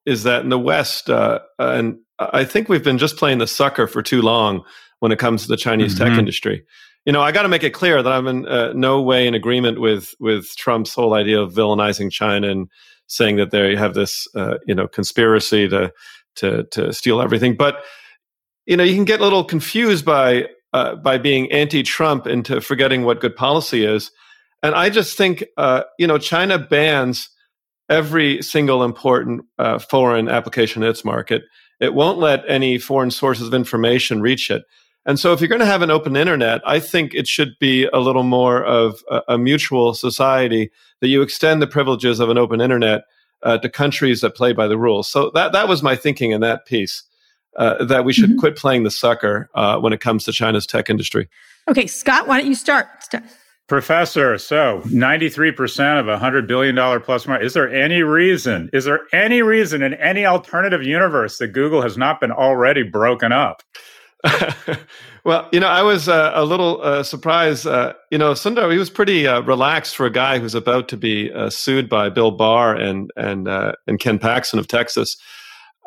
is that in the West, uh, and I think we've been just playing the sucker for too long when it comes to the Chinese mm-hmm. tech industry. You know, I got to make it clear that I'm in uh, no way in agreement with with Trump's whole idea of villainizing China and saying that they have this, uh, you know, conspiracy to to to steal everything, but you know, you can get a little confused by uh, by being anti-Trump into forgetting what good policy is. And I just think, uh, you know, China bans every single important uh, foreign application in its market. It won't let any foreign sources of information reach it. And so, if you're going to have an open internet, I think it should be a little more of a, a mutual society that you extend the privileges of an open internet uh, to countries that play by the rules. So that that was my thinking in that piece uh, that we should mm-hmm. quit playing the sucker uh, when it comes to China's tech industry. Okay, Scott, why don't you start? start. Professor, so 93% of a $100 billion plus market. Is there any reason, is there any reason in any alternative universe that Google has not been already broken up? well, you know, I was uh, a little uh, surprised. Uh, you know, Sundar, he was pretty uh, relaxed for a guy who's about to be uh, sued by Bill Barr and and uh, and Ken Paxton of Texas.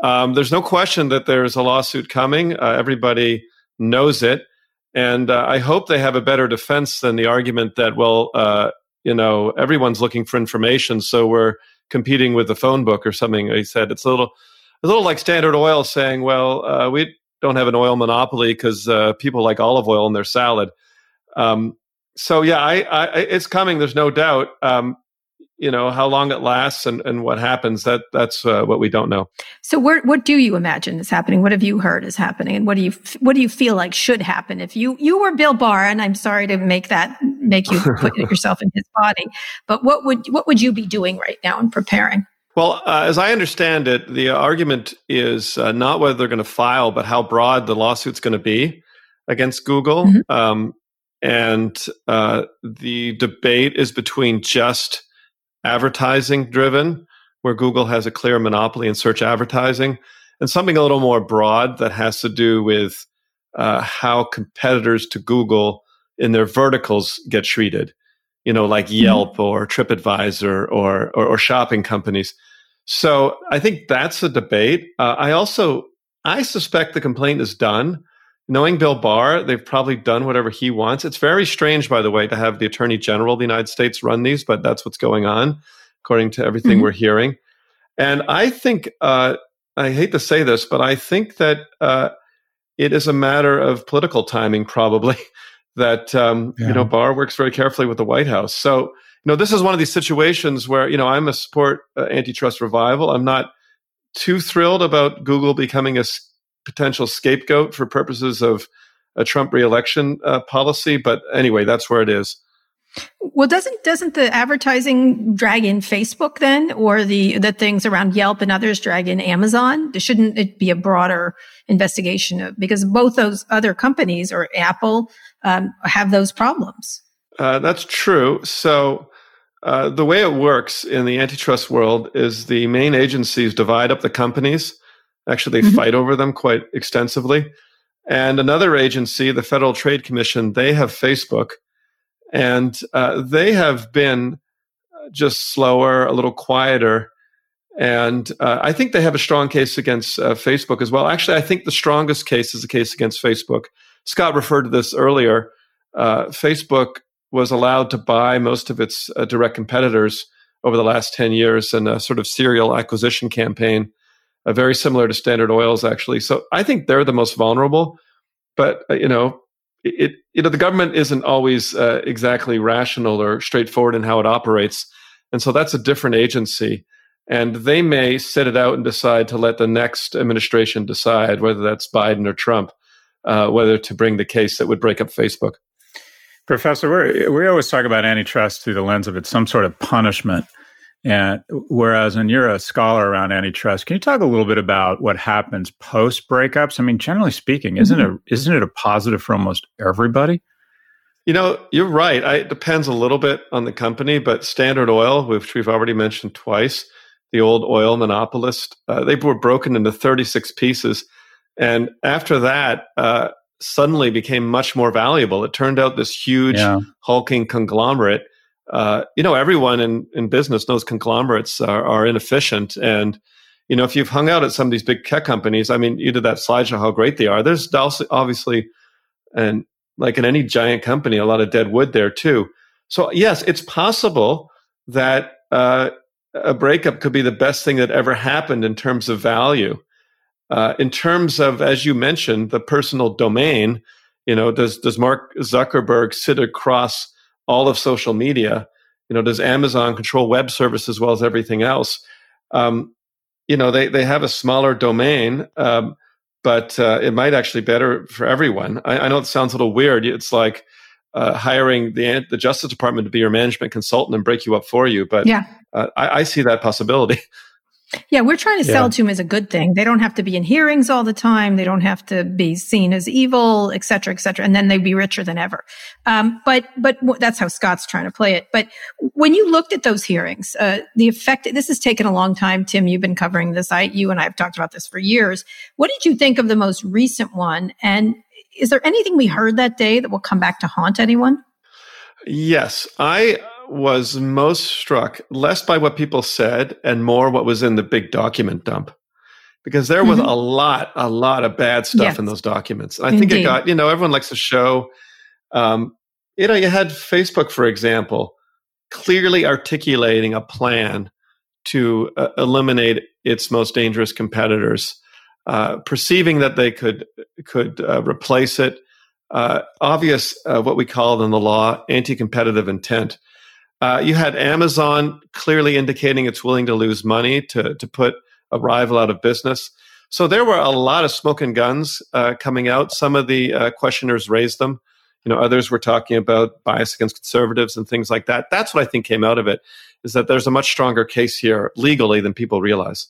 Um, there's no question that there's a lawsuit coming. Uh, everybody knows it. And uh, I hope they have a better defense than the argument that, well, uh, you know, everyone's looking for information, so we're competing with the phone book or something. He said it's a little, a little like Standard Oil saying, well, uh, we don't have an oil monopoly because uh, people like olive oil in their salad. Um, so yeah, I, I, it's coming. There's no doubt. Um, you know how long it lasts and, and what happens that that's uh, what we don't know. So where, what do you imagine is happening? What have you heard is happening? And what do you what do you feel like should happen? If you you were bill barr and i'm sorry to make that make you put yourself in his body but what would what would you be doing right now and preparing? Well, uh, as I understand it, the argument is uh, not whether they're going to file, but how broad the lawsuit's going to be against Google. Mm-hmm. Um, and uh, the debate is between just advertising driven, where Google has a clear monopoly in search advertising, and something a little more broad that has to do with uh, how competitors to Google in their verticals get treated. You know, like mm-hmm. Yelp mm-hmm. or TripAdvisor or, or, or shopping companies. So I think that's a debate. Uh, I also I suspect the complaint is done knowing Bill Barr, they've probably done whatever he wants. It's very strange, by the way, to have the Attorney General of the United States run these, but that's what's going on, according to everything mm-hmm. we're hearing. And I think, uh, I hate to say this, but I think that uh, it is a matter of political timing, probably. that um, yeah. you know Barr works very carefully with the White House. So you know this is one of these situations where you know I'm a support uh, antitrust revival. I'm not too thrilled about Google becoming a potential scapegoat for purposes of a Trump reelection uh, policy. But anyway, that's where it is. Well, doesn't doesn't the advertising drag in Facebook then, or the the things around Yelp and others drag in Amazon? Shouldn't it be a broader investigation of because both those other companies or Apple um, have those problems? Uh, that's true. So. Uh, the way it works in the antitrust world is the main agencies divide up the companies Actually, they mm-hmm. fight over them quite extensively. And another agency, the Federal Trade Commission, they have Facebook, and uh, they have been just slower, a little quieter. And uh, I think they have a strong case against uh, Facebook as well. Actually, I think the strongest case is the case against Facebook. Scott referred to this earlier. Uh, Facebook was allowed to buy most of its uh, direct competitors over the last 10 years in a sort of serial acquisition campaign uh, very similar to Standard Oils, actually. So I think they're the most vulnerable. But uh, you know, it, you know the government isn't always uh, exactly rational or straightforward in how it operates, and so that's a different agency. And they may sit it out and decide to let the next administration decide whether that's Biden or Trump, uh, whether to bring the case that would break up Facebook. Professor, we we always talk about antitrust through the lens of it's some sort of punishment. And whereas, and you're a scholar around antitrust, can you talk a little bit about what happens post breakups? I mean, generally speaking, isn't mm-hmm. it isn't it a positive for almost everybody? You know, you're right. I, it depends a little bit on the company, but Standard Oil, which we've already mentioned twice, the old oil monopolist, uh, they were broken into 36 pieces, and after that, uh, suddenly became much more valuable. It turned out this huge yeah. hulking conglomerate uh, you know, everyone in, in business knows conglomerates are, are, inefficient. And, you know, if you've hung out at some of these big tech companies, I mean, you did that slideshow how great they are. There's obviously, and like in any giant company, a lot of dead wood there too. So yes, it's possible that uh, a breakup could be the best thing that ever happened in terms of value. Uh, in terms of, as you mentioned, the personal domain, you know, does does Mark Zuckerberg sit across all of social media. You know, does Amazon control web service as well as everything else? Um, you know, they they have a smaller domain, um, but uh, it might actually be better for everyone. I, I, know it sounds a little weird. It's like uh, hiring the the Justice Department to be your management consultant and break you up for you. But yeah, uh, I, I see that possibility. Yeah, we're trying to yeah. sell to them as a good thing. They don't have to be in hearings all the time. They don't have to be seen as evil, et cetera, et cetera. And then they'd be richer than ever. Um, but, but that's how Scott's trying to play it. But when you looked at those hearings, uh, the effect, this has taken a long time. Tim, you've been covering this. I, you and I have talked about this for years. What did you think of the most recent one? And is there anything we heard that day that will come back to haunt anyone? Yes. I, was most struck less by what people said and more what was in the big document dump. Because there was mm-hmm. a lot, a lot of bad stuff yes. in those documents. and I think it got, you know, everyone likes to show, um, you know, you had Facebook, for example, clearly articulating a plan to uh, eliminate its most dangerous competitors, uh, perceiving that they could could uh, replace it. Uh, obvious, uh, what we call in the law, anti-competitive intent. Uh, you had Amazon clearly indicating it's willing to lose money to, to put a rival out of business. So there were a lot of smoking guns uh, coming out. Some of the uh, questioners raised them. You know, others were talking about bias against conservatives and things like that. That's what I think came out of it is that there's a much stronger case here legally than people realize.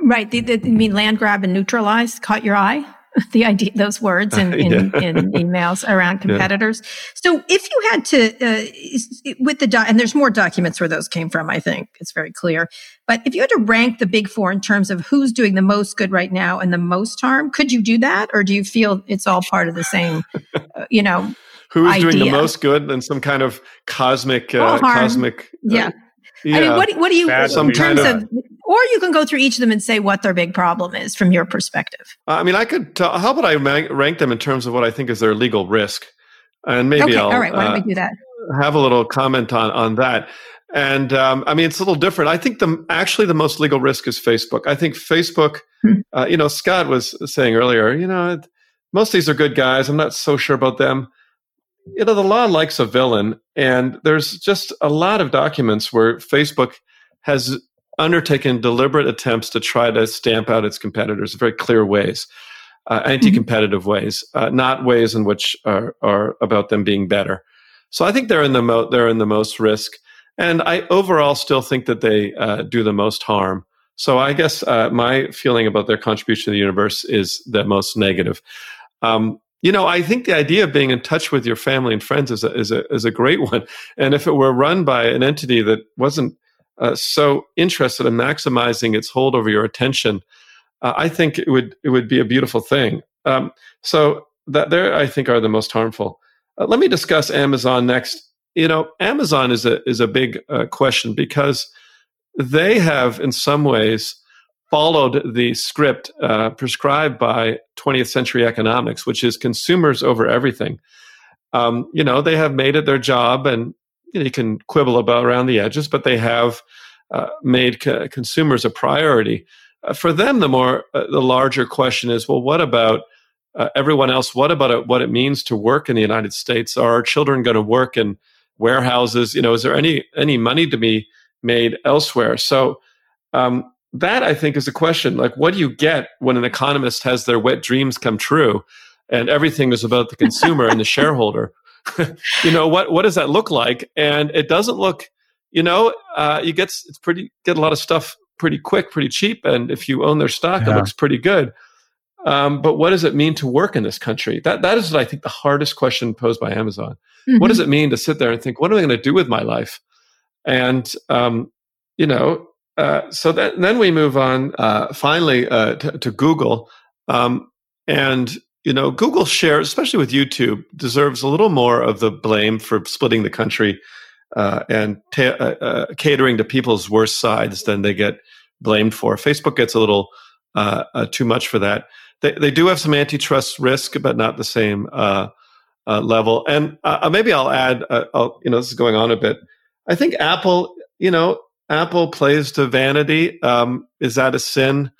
Right. The, you mean land grab and neutralize caught your eye? the idea, those words in, in, yeah. in emails around competitors. Yeah. So if you had to, uh, with the, and there's more documents where those came from, I think it's very clear. But if you had to rank the big four in terms of who's doing the most good right now and the most harm, could you do that? Or do you feel it's all part of the same, uh, you know, who's idea? doing the most good and some kind of cosmic, uh, cosmic, uh, yeah. Yeah. I mean, what, what do you, in terms of, of, or you can go through each of them and say what their big problem is from your perspective. I mean, I could, tell, how about I rank them in terms of what I think is their legal risk? And maybe okay, I'll, all right, why don't uh, we do that? Have a little comment on, on that. And um, I mean, it's a little different. I think the actually the most legal risk is Facebook. I think Facebook, hmm. uh, you know, Scott was saying earlier, you know, most of these are good guys. I'm not so sure about them you know, the law likes a villain, and there's just a lot of documents where Facebook has undertaken deliberate attempts to try to stamp out its competitors in very clear ways, uh, anti-competitive mm-hmm. ways, uh, not ways in which are, are about them being better. So I think they're in the mo- they're in the most risk, and I overall still think that they uh, do the most harm. So I guess uh, my feeling about their contribution to the universe is the most negative. Um, you know, I think the idea of being in touch with your family and friends is a, is a, is a great one. And if it were run by an entity that wasn't uh, so interested in maximizing its hold over your attention, uh, I think it would it would be a beautiful thing. Um, so that there, I think, are the most harmful. Uh, let me discuss Amazon next. You know, Amazon is a is a big uh, question because they have, in some ways, followed the script uh, prescribed by 20th century economics, which is consumers over everything. Um, you know, they have made it their job, and you, know, you can quibble about around the edges, but they have uh, made co- consumers a priority. Uh, for them, the more uh, the larger question is, well, what about uh, everyone else? What about it, what it means to work in the United States? Are our children going to work in warehouses? You know, is there any any money to be made elsewhere? So um, that I think is a question. Like, what do you get when an economist has their wet dreams come true, and everything is about the consumer and the shareholder? you know what? What does that look like? And it doesn't look. You know, uh, you get it's pretty get a lot of stuff pretty quick, pretty cheap, and if you own their stock, yeah. it looks pretty good. Um, but what does it mean to work in this country? That that is, I think, the hardest question posed by Amazon. Mm-hmm. What does it mean to sit there and think, what am I going to do with my life? And um, you know, uh, so that, then we move on uh, finally uh, to, to, Google. Um, and, you know, Google shares, especially with YouTube, deserves a little more of the blame for splitting the country uh, and ta- uh, catering to people's worst sides than they get blamed for. Facebook gets a little too much for that. They, they do have some antitrust risk, but not the same level. And maybe I'll add, I'll, you know, this is going on a bit. I think Apple, you know, Apple plays to vanity. Um, is that a sin?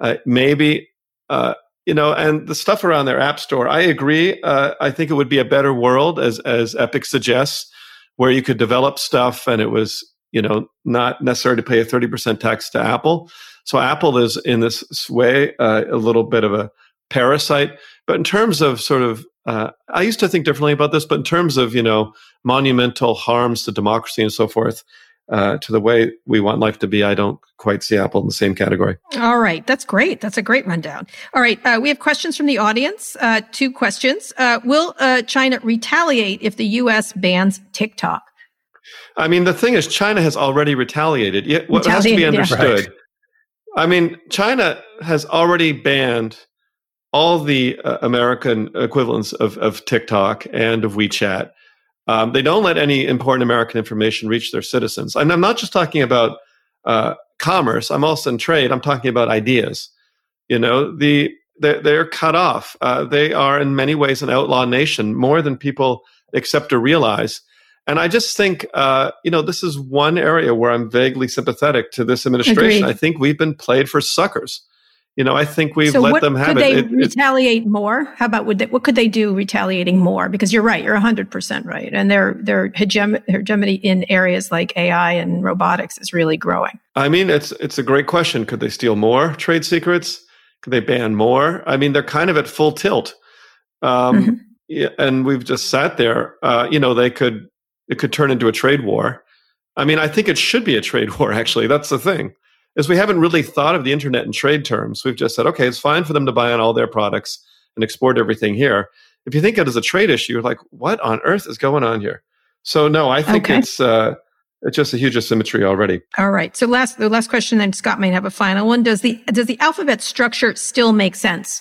Uh, maybe. Uh, you know, and the stuff around their app store. I agree. Uh, I think it would be a better world, as as Epic suggests, where you could develop stuff and it was, you know, not necessary to pay a thirty percent tax to Apple. So Apple is in this way uh, a little bit of a parasite. But in terms of sort of, uh, I used to think differently about this. But in terms of you know monumental harms to democracy and so forth, uh, to the way we want life to be, I don't quite see Apple in the same category. All right. That's great. That's a great rundown. All right. Uh, we have questions from the audience. Uh, two questions. Uh, will uh, China retaliate if the U.S. bans TikTok? I mean, the thing is, China has already retaliated. It, what has to be understood. Yeah. Right. I mean, China has already banned all the uh, American equivalents of, of TikTok and of WeChat. Um, they don't let any important American information reach their citizens. And I'm not just talking about uh, commerce. I'm also in trade. I'm talking about ideas. You know, the they're, they're cut off. Uh, they are in many ways an outlaw nation, more than people accept or realize. And I just think, uh, you know, this is one area where I'm vaguely sympathetic to this administration. Agreed. I think we've been played for suckers. You know, I think we've so let what, them have could it. they it, retaliate more? How about would they, what could they do retaliating more? Because you're right, you're 100% right. And their their hegemony in areas like AI and robotics is really growing. I mean, it's it's a great question. Could they steal more trade secrets? Could they ban more? I mean, they're kind of at full tilt. Um, mm-hmm. yeah, and we've just sat there. Uh, you know, they could it could turn into a trade war. I mean, I think it should be a trade war. Actually, that's the thing is we haven't really thought of the internet in trade terms. We've just said, okay, it's fine for them to buy on all their products and export everything here. If you think it as a trade issue, you're like, what on earth is going on here? So no, I think okay. it's uh, it's just a huge asymmetry already. All right. So last the last question, then Scott may have a final one. Does the does the alphabet structure still make sense?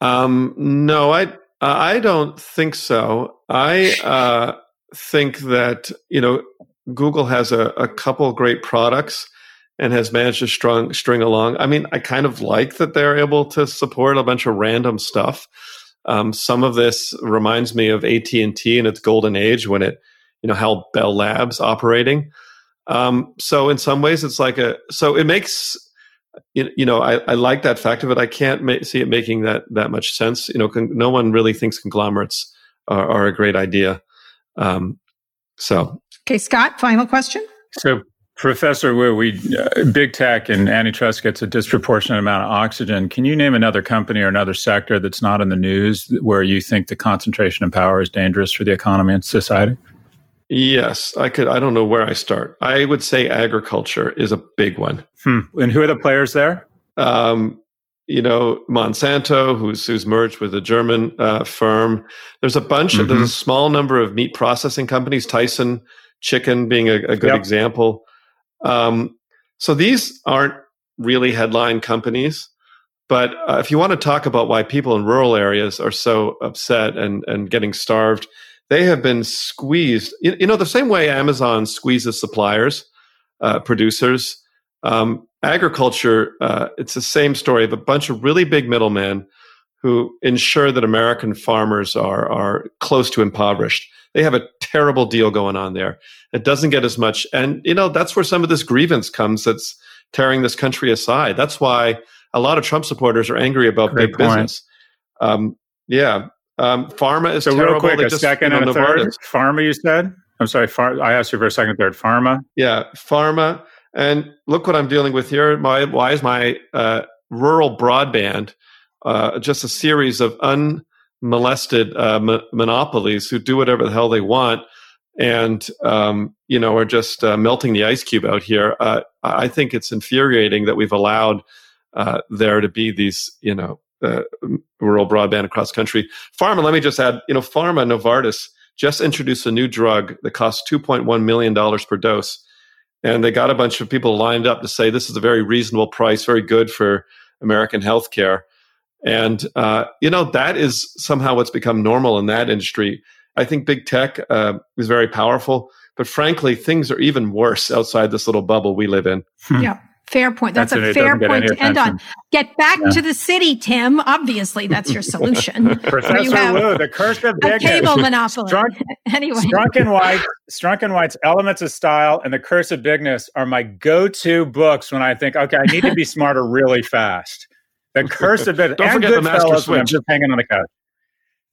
Um, no, I I don't think so. I uh, think that you know Google has a, a couple great products and has managed to strung, string along. I mean, I kind of like that they're able to support a bunch of random stuff. Um, some of this reminds me of AT and T in its golden age when it, you know, held Bell Labs operating. Um, so in some ways, it's like a so it makes you, you know I, I like that fact of it. I can't ma- see it making that that much sense. You know, con- no one really thinks conglomerates are, are a great idea. Um, so okay, Scott, final question. So Professor Wu, we uh, big tech and antitrust gets a disproportionate amount of oxygen. Can you name another company or another sector that's not in the news where you think the concentration of power is dangerous for the economy and society? Yes, I could. I don't know where I start. I would say agriculture is a big one. Hmm. And who are the players there? Um, you know, Monsanto, who's who's merged with a German uh, firm. There's a bunch. Mm-hmm. Of, there's a small number of meat processing companies. Tyson Chicken being a, a good yep. example. Um, so these aren't really headline companies. But uh, if you want to talk about why people in rural areas are so upset and, and getting starved, they have been squeezed. You, you know, the same way Amazon squeezes suppliers, uh, producers, um, agriculture, uh, it's the same story of a bunch of really big middlemen who ensure that American farmers are, are close to impoverished. They have a terrible deal going on there. It doesn't get as much. And, you know, that's where some of this grievance comes that's tearing this country aside. That's why a lot of Trump supporters are angry about Great big point. business. Um, yeah. Um, pharma is so terrible. real quick, they a just, second you know, and a third. Pharma, you said? I'm sorry. Phar- I asked you for a second, third. Pharma. Yeah, pharma. And look what I'm dealing with here. My, why is my uh, rural broadband uh, just a series of unmolested uh, monopolies who do whatever the hell they want? and um, you know are just uh, melting the ice cube out here. Uh, I think it's infuriating that we've allowed uh, there to be these you know uh, rural broadband across country. Pharma, let me just add, you know, Pharma Novartis just introduced a new drug that costs two point one million dollars per dose, and they got a bunch of people lined up to say this is a very reasonable price, very good for American healthcare. And uh, you know that is somehow what's become normal in that industry I think big tech uh, is very powerful, but frankly, things are even worse outside this little bubble we live in. Hmm. Yeah. Fair point. That's, that's a fair point to end on. Get back yeah. to the city, Tim. Obviously, that's your solution. Professor you Wu, the curse of bigness. cable monopoly. Strunk, anyway, Strunk and White, Strunk and White's Elements of Style and The Curse of Bigness are my go-to books when I think, okay, I need to be smarter really fast. The Curse of Bigness. Don't forget the Master Switch. I'm just hanging on the couch.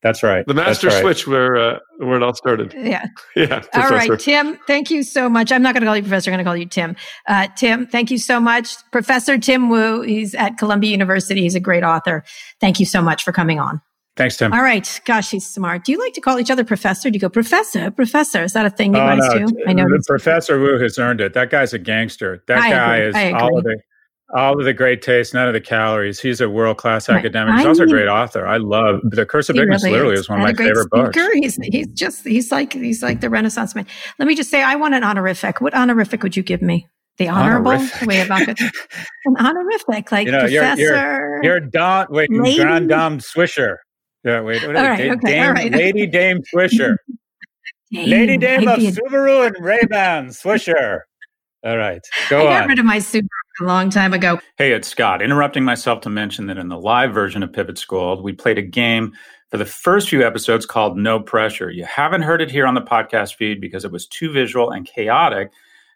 That's right. The master right. switch where uh, where it all started. Yeah. Yeah. Professor. All right, Tim. Thank you so much. I'm not going to call you professor. I'm going to call you Tim. Uh, Tim, thank you so much, Professor Tim Wu. He's at Columbia University. He's a great author. Thank you so much for coming on. Thanks, Tim. All right. Gosh, he's smart. Do you like to call each other professor? Do you go professor, professor? Is that a thing you oh, guys no. do? I know. Professor Wu has earned it. That guy's a gangster. That I guy agree. is all of the all of the great taste, none of the calories. He's a world class right. academic. He's I also a great author. I love The Curse of Bigness. Really literally is, is one of my favorite speaker. books. He's he's just he's like he's like the Renaissance man. Let me just say, I want an honorific. What honorific would you give me? The honorable honorific. way about it. An honorific, like you know, professor. You're, you're, you're Don. Wait, Lady? Grand Dame Swisher. Yeah, wait. All right, Dame, okay, Dame, all right. Lady Dame Swisher. Dame, Lady Dame of Subaru and Ray Ban Swisher. All right, go I on. got rid of my Subaru a long time ago. Hey, it's Scott. Interrupting myself to mention that in the live version of Pivot School, we played a game for the first few episodes called No Pressure. You haven't heard it here on the podcast feed because it was too visual and chaotic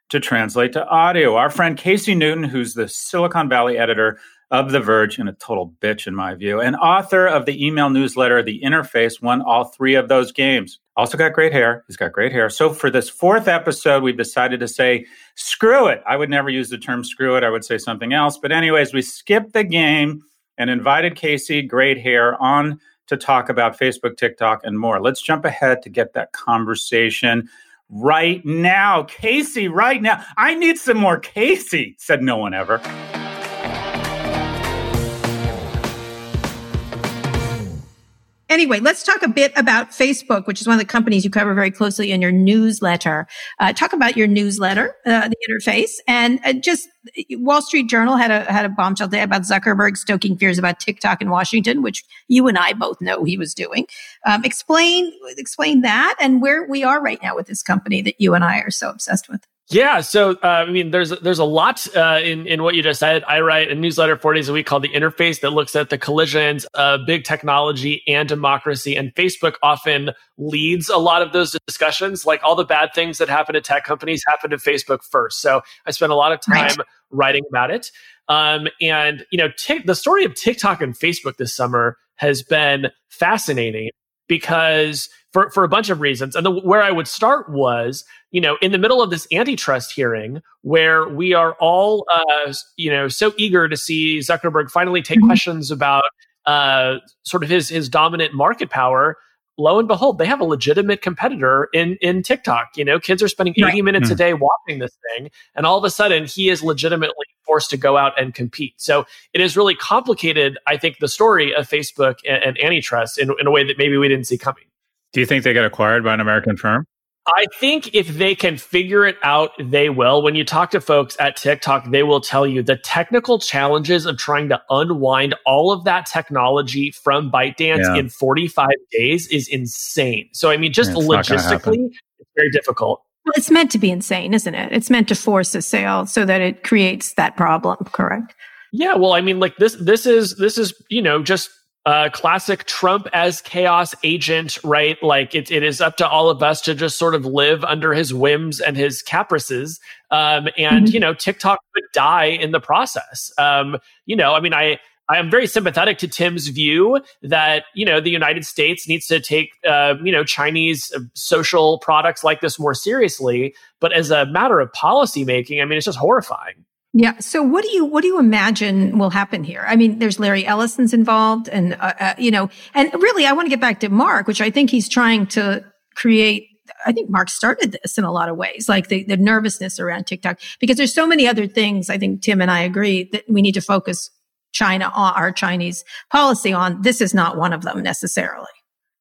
to translate to audio. Our friend Casey Newton, who's the Silicon Valley editor of The Verge and a total bitch, in my view, and author of the email newsletter, The Interface, won all three of those games. Also got great hair. He's got great hair. So for this fourth episode, we decided to say, screw it. I would never use the term screw it. I would say something else. But, anyways, we skipped the game and invited Casey, great hair, on to talk about Facebook, TikTok, and more. Let's jump ahead to get that conversation right now. Casey, right now. I need some more Casey, said no one ever. Anyway, let's talk a bit about Facebook, which is one of the companies you cover very closely in your newsletter. Uh, talk about your newsletter, uh, the interface, and uh, just Wall Street Journal had a had a bombshell day about Zuckerberg stoking fears about TikTok in Washington, which you and I both know he was doing. Um, explain explain that and where we are right now with this company that you and I are so obsessed with. Yeah, so uh, I mean, there's there's a lot uh, in in what you just said. I write a newsletter four days a week called the Interface that looks at the collisions of big technology and democracy. And Facebook often leads a lot of those discussions. Like all the bad things that happen to tech companies happen to Facebook first. So I spent a lot of time right. writing about it. Um, and you know, t- the story of TikTok and Facebook this summer has been fascinating because for for a bunch of reasons. And the, where I would start was you know, in the middle of this antitrust hearing where we are all, uh, you know, so eager to see Zuckerberg finally take mm-hmm. questions about uh, sort of his his dominant market power. Lo and behold, they have a legitimate competitor in in TikTok. You know, kids are spending 80 right. minutes mm-hmm. a day watching this thing, and all of a sudden he is legitimately forced to go out and compete. So it has really complicated, I think, the story of Facebook and, and antitrust in, in a way that maybe we didn't see coming. Do you think they get acquired by an American firm? I think if they can figure it out, they will. When you talk to folks at TikTok, they will tell you the technical challenges of trying to unwind all of that technology from ByteDance yeah. in 45 days is insane. So, I mean, just yeah, logistically, it's very difficult. Well, it's meant to be insane, isn't it? It's meant to force a sale so that it creates that problem, correct? Yeah, well, I mean, like this, this is, this is, you know, just uh, classic Trump as chaos agent, right? Like it, it is up to all of us to just sort of live under his whims and his caprices. Um, and, mm-hmm. you know, TikTok could die in the process. Um, you know, I mean, I, I am very sympathetic to Tim's view that you know the United States needs to take uh, you know Chinese uh, social products like this more seriously. But as a matter of policy making, I mean, it's just horrifying. Yeah. So what do you what do you imagine will happen here? I mean, there's Larry Ellison's involved, and uh, uh, you know, and really, I want to get back to Mark, which I think he's trying to create. I think Mark started this in a lot of ways, like the, the nervousness around TikTok, because there's so many other things. I think Tim and I agree that we need to focus China on our Chinese policy on. This is not one of them necessarily,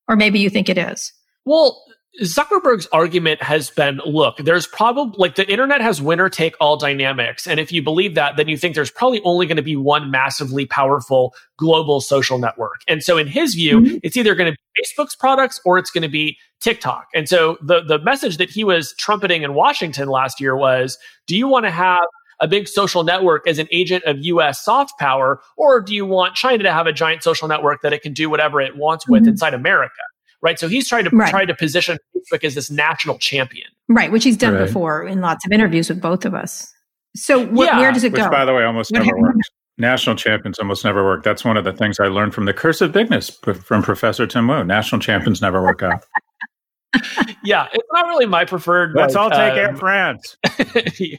or maybe you think it is. Well, Zuckerberg's argument has been look, there's probably like the internet has winner take all dynamics. And if you believe that, then you think there's probably only going to be one massively powerful global social network. And so in his view, mm-hmm. it's either going to be Facebook's products or it's going to be TikTok. And so the, the message that he was trumpeting in Washington last year was do you want to have a big social network as an agent of US soft power, or do you want China to have a giant social network that it can do whatever it wants with mm-hmm. inside America? Right? So he's trying to right. try to position Facebook as this national champion, right? Which he's done right. before in lots of interviews with both of us. So wh- yeah. where does it which, go? By the way, almost what never works. National champions almost never work. That's one of the things I learned from the curse of bigness from Professor Tim Wu. National champions never work out. yeah, it's not really my preferred. Let's all take um, Air France. yeah,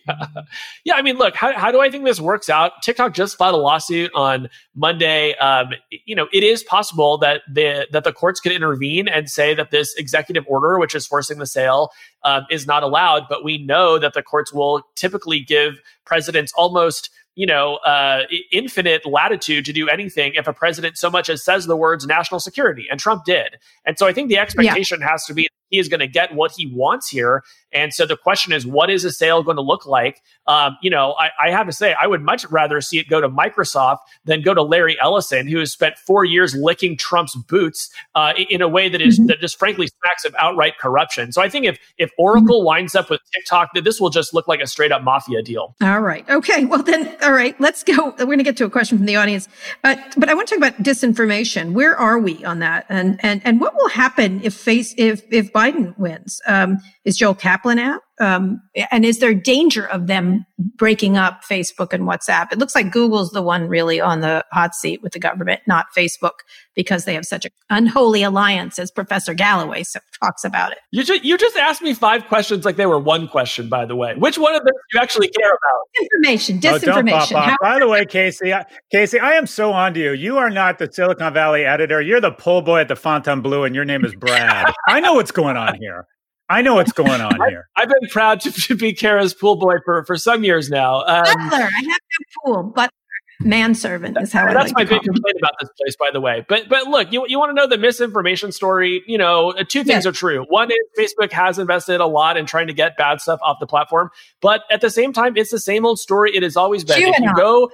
yeah. I mean, look, how, how do I think this works out? TikTok just filed a lawsuit on Monday. Um, you know, it is possible that the that the courts could intervene and say that this executive order, which is forcing the sale, um, is not allowed. But we know that the courts will typically give presidents almost you know, uh, infinite latitude to do anything if a president so much as says the words national security, and Trump did. And so I think the expectation yeah. has to be he is going to get what he wants here. And so the question is, what is a sale going to look like? Um, you know, I, I, have to say, I would much rather see it go to Microsoft than go to Larry Ellison, who has spent four years licking Trump's boots uh, in a way that is, mm-hmm. that just frankly smacks of outright corruption. So I think if if Oracle winds up with TikTok, that this will just look like a straight up mafia deal. All right. Okay. Well, then, all right. Let's go. We're going to get to a question from the audience, but but I want to talk about disinformation. Where are we on that? And and and what will happen if face if if Biden wins? Um, is Joel Kaplan out? Um, and is there danger of them breaking up Facebook and WhatsApp? It looks like Google's the one really on the hot seat with the government, not Facebook, because they have such an unholy alliance, as Professor Galloway talks about it. You just, you just asked me five questions like they were one question, by the way. Which one of them do you actually care about? Information, disinformation. Oh, by the way, Casey, I, Casey, I am so on to you. You are not the Silicon Valley editor. You're the poll boy at the Fontainebleau, and your name is Brad. I know what's going on here. I know what's going on here. I've been proud to, to, be Kara's pool boy for, for some years now. Um, butler. I have no pool, but manservant is how that's like my big complaint about this place by the way but but look you, you want to know the misinformation story you know uh, two things yes. are true one is facebook has invested a lot in trying to get bad stuff off the platform but at the same time it's the same old story it has always been if you go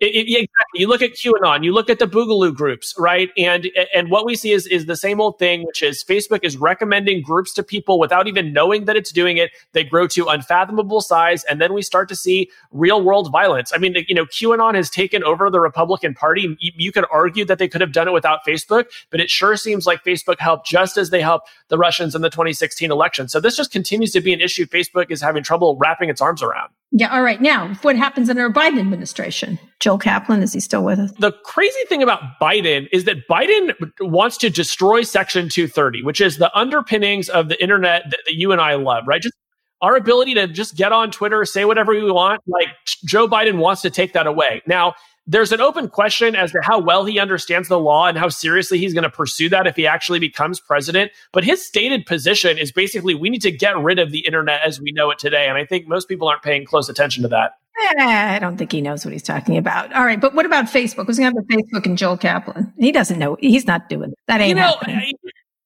it, it, exactly. You look at QAnon, you look at the Boogaloo groups, right? And and what we see is is the same old thing, which is Facebook is recommending groups to people without even knowing that it's doing it. They grow to unfathomable size, and then we start to see real world violence. I mean, you know, QAnon has taken over the Republican Party. You, you could argue that they could have done it without Facebook, but it sure seems like Facebook helped just as they helped the Russians in the 2016 election. So this just continues to be an issue Facebook is having trouble wrapping its arms around. Yeah. All right. Now, what happens under a Biden administration? Joel Kaplan, is he still with us? The crazy thing about Biden is that Biden wants to destroy Section 230, which is the underpinnings of the internet that, that you and I love, right? Just our ability to just get on Twitter, say whatever we want. Like Joe Biden wants to take that away. Now, there's an open question as to how well he understands the law and how seriously he's going to pursue that if he actually becomes president. But his stated position is basically we need to get rid of the internet as we know it today. And I think most people aren't paying close attention to that. Eh, I don't think he knows what he's talking about. All right, but what about Facebook? Who's going to have a Facebook and Joel Kaplan? He doesn't know. He's not doing that. That ain't you know, happening.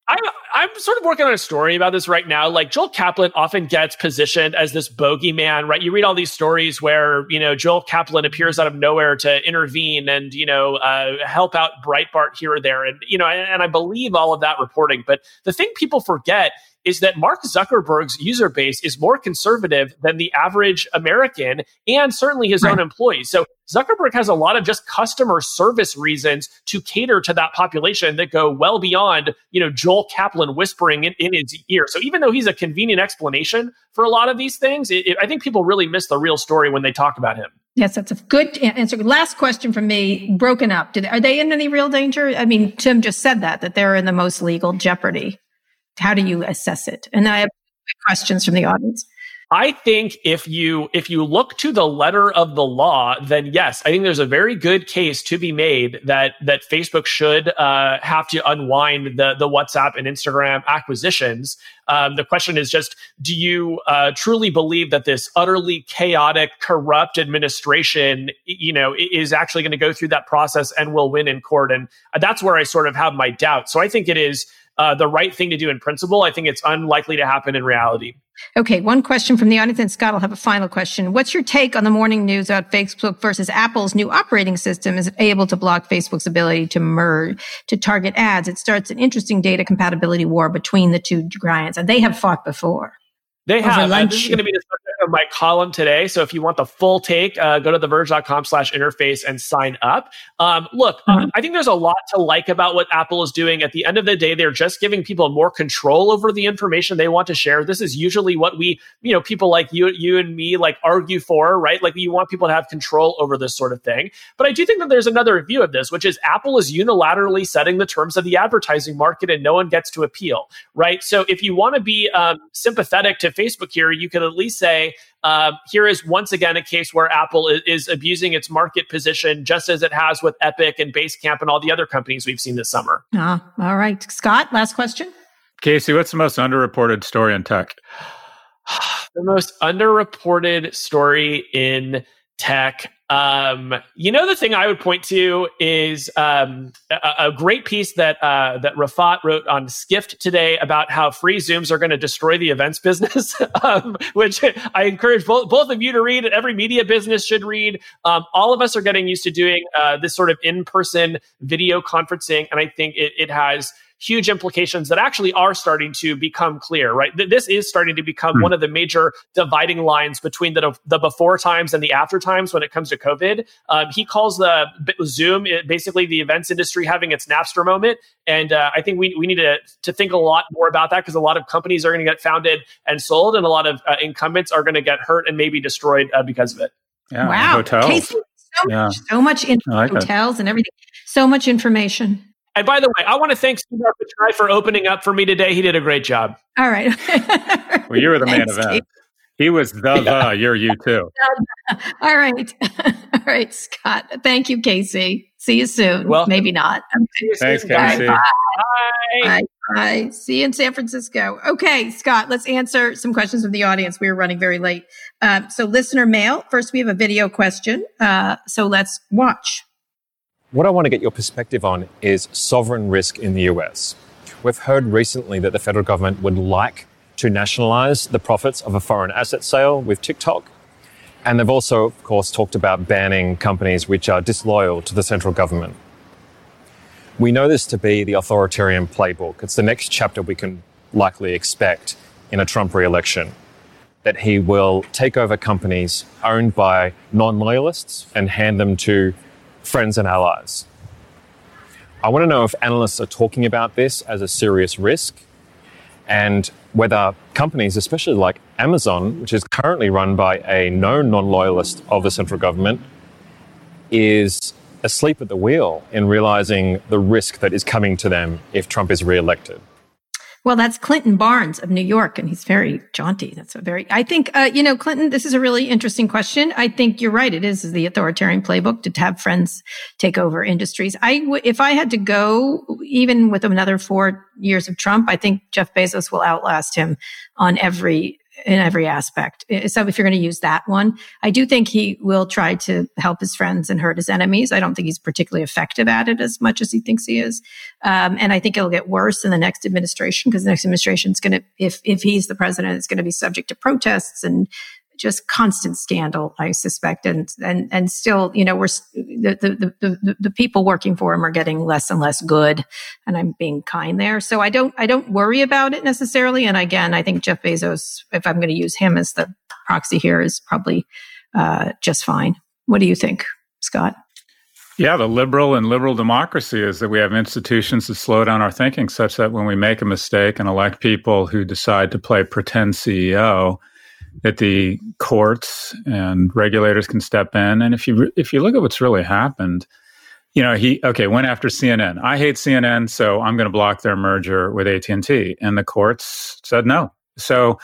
I'm, I'm sort of working on a story about this right now. Like Joel Kaplan often gets positioned as this bogeyman, right? You read all these stories where, you know, Joel Kaplan appears out of nowhere to intervene and, you know, uh, help out Breitbart here or there. And, you know, and, and I believe all of that reporting. But the thing people forget is that Mark Zuckerberg's user base is more conservative than the average American and certainly his right. own employees. So Zuckerberg has a lot of just customer service reasons to cater to that population that go well beyond, you know, Joel Kaplan whispering in, in his ear. So even though he's a convenient explanation for a lot of these things, it, it, I think people really miss the real story when they talk about him. Yes, that's a good answer. Last question from me. Broken up. They, are they in any real danger? I mean, Tim just said that, that they're in the most legal jeopardy. How do you assess it? And I have questions from the audience. I think if you if you look to the letter of the law, then yes, I think there's a very good case to be made that that Facebook should uh, have to unwind the the WhatsApp and Instagram acquisitions. Um, the question is just, do you uh, truly believe that this utterly chaotic, corrupt administration, you know, is actually going to go through that process and will win in court? And that's where I sort of have my doubt. So I think it is uh, the right thing to do in principle. I think it's unlikely to happen in reality. Okay, one question from the audience, and Scott will have a final question. What's your take on the morning news about Facebook versus Apple's new operating system is able to block Facebook's ability to merge, to target ads? It starts an interesting data compatibility war between the two giants, and they have fought before. They have. Uh, this is going to be the of my column today. So if you want the full take, uh, go to theverge.com slash interface and sign up. Um, look, mm-hmm. I think there's a lot to like about what Apple is doing. At the end of the day, they're just giving people more control over the information they want to share. This is usually what we, you know, people like you, you and me like argue for, right? Like you want people to have control over this sort of thing. But I do think that there's another view of this, which is Apple is unilaterally setting the terms of the advertising market and no one gets to appeal, right? So if you want to be um, sympathetic to Facebook here, you could at least say, uh, here is once again a case where Apple is, is, abusing its market position, just as it has with Epic and Basecamp and all the other companies we've seen this summer. Ah, all right. Scott, last question. Casey, what's the most underreported story in tech? the most underreported story in tech. Um, you know, the thing I would point to is um, a, a, great piece that uh, that Rafat wrote on Skift today about how free Zooms are going to destroy the events business, um, which I encourage both, both of you to read. Every media business should read. Um, all of us are getting used to doing uh, this sort of in person video conferencing, and I think it, it has huge implications that actually are starting to become clear, right? This is starting to become mm. one of the major dividing lines between the, the before times and the after times when it comes to COVID. Um, he calls the Zoom basically the events industry having its Napster moment. And uh, I think we, we need to, to think a lot more about that because a lot of companies are going to get founded and sold, and a lot of uh, incumbents are going to get hurt and maybe destroyed uh, because of it. Yeah, wow. Hotels. Casey, so yeah. much, so much in like hotels it. and everything. So much information. And by the way, I want to thank Sundar Pichai for opening up for me today. He did a great job. All right. well, you were the man of that. He was the yeah. the. You're you too. All right. All right, Scott. Thank you, Casey. See you soon. Well, maybe not. Thanks, Casey. Bye. Bye. Bye. Bye. See you in San Francisco. Okay, Scott, let's answer some questions from the audience. We are running very late. Uh, so, listener mail. First, we have a video question. Uh, so, let's watch. What I want to get your perspective on is sovereign risk in the US. We've heard recently that the federal government would like to nationalize the profits of a foreign asset sale with TikTok. And they've also, of course, talked about banning companies which are disloyal to the central government. We know this to be the authoritarian playbook. It's the next chapter we can likely expect in a Trump re election. That he will take over companies owned by non loyalists and hand them to friends and allies. I want to know if analysts are talking about this as a serious risk and whether companies, especially like Amazon, which is currently run by a known non loyalist of the central government, is asleep at the wheel in realizing the risk that is coming to them if Trump is re elected. Well, that's Clinton Barnes of New York, and he's very jaunty. That's a very, I think, uh, you know, Clinton, this is a really interesting question. I think you're right. It is the authoritarian playbook to have friends take over industries. I, w- if I had to go, even with another four years of Trump, I think Jeff Bezos will outlast him on every in every aspect. So if you're going to use that one, I do think he will try to help his friends and hurt his enemies. I don't think he's particularly effective at it as much as he thinks he is. Um, and I think it'll get worse in the next administration because the next administration is going to, if, if he's the president, it's going to be subject to protests and just constant scandal, I suspect. And, and, and still, you know, we're, the, the, the, the, people working for him are getting less and less good. And I'm being kind there. So I don't, I don't worry about it necessarily. And again, I think Jeff Bezos, if I'm going to use him as the proxy here is probably, uh, just fine. What do you think, Scott? Yeah, the liberal and liberal democracy is that we have institutions that slow down our thinking such that when we make a mistake and elect people who decide to play pretend CEO, that the courts and regulators can step in. And if you if you look at what's really happened, you know, he okay went after CNN. I hate CNN, so I'm going to block their merger with AT and T. And the courts said no. So,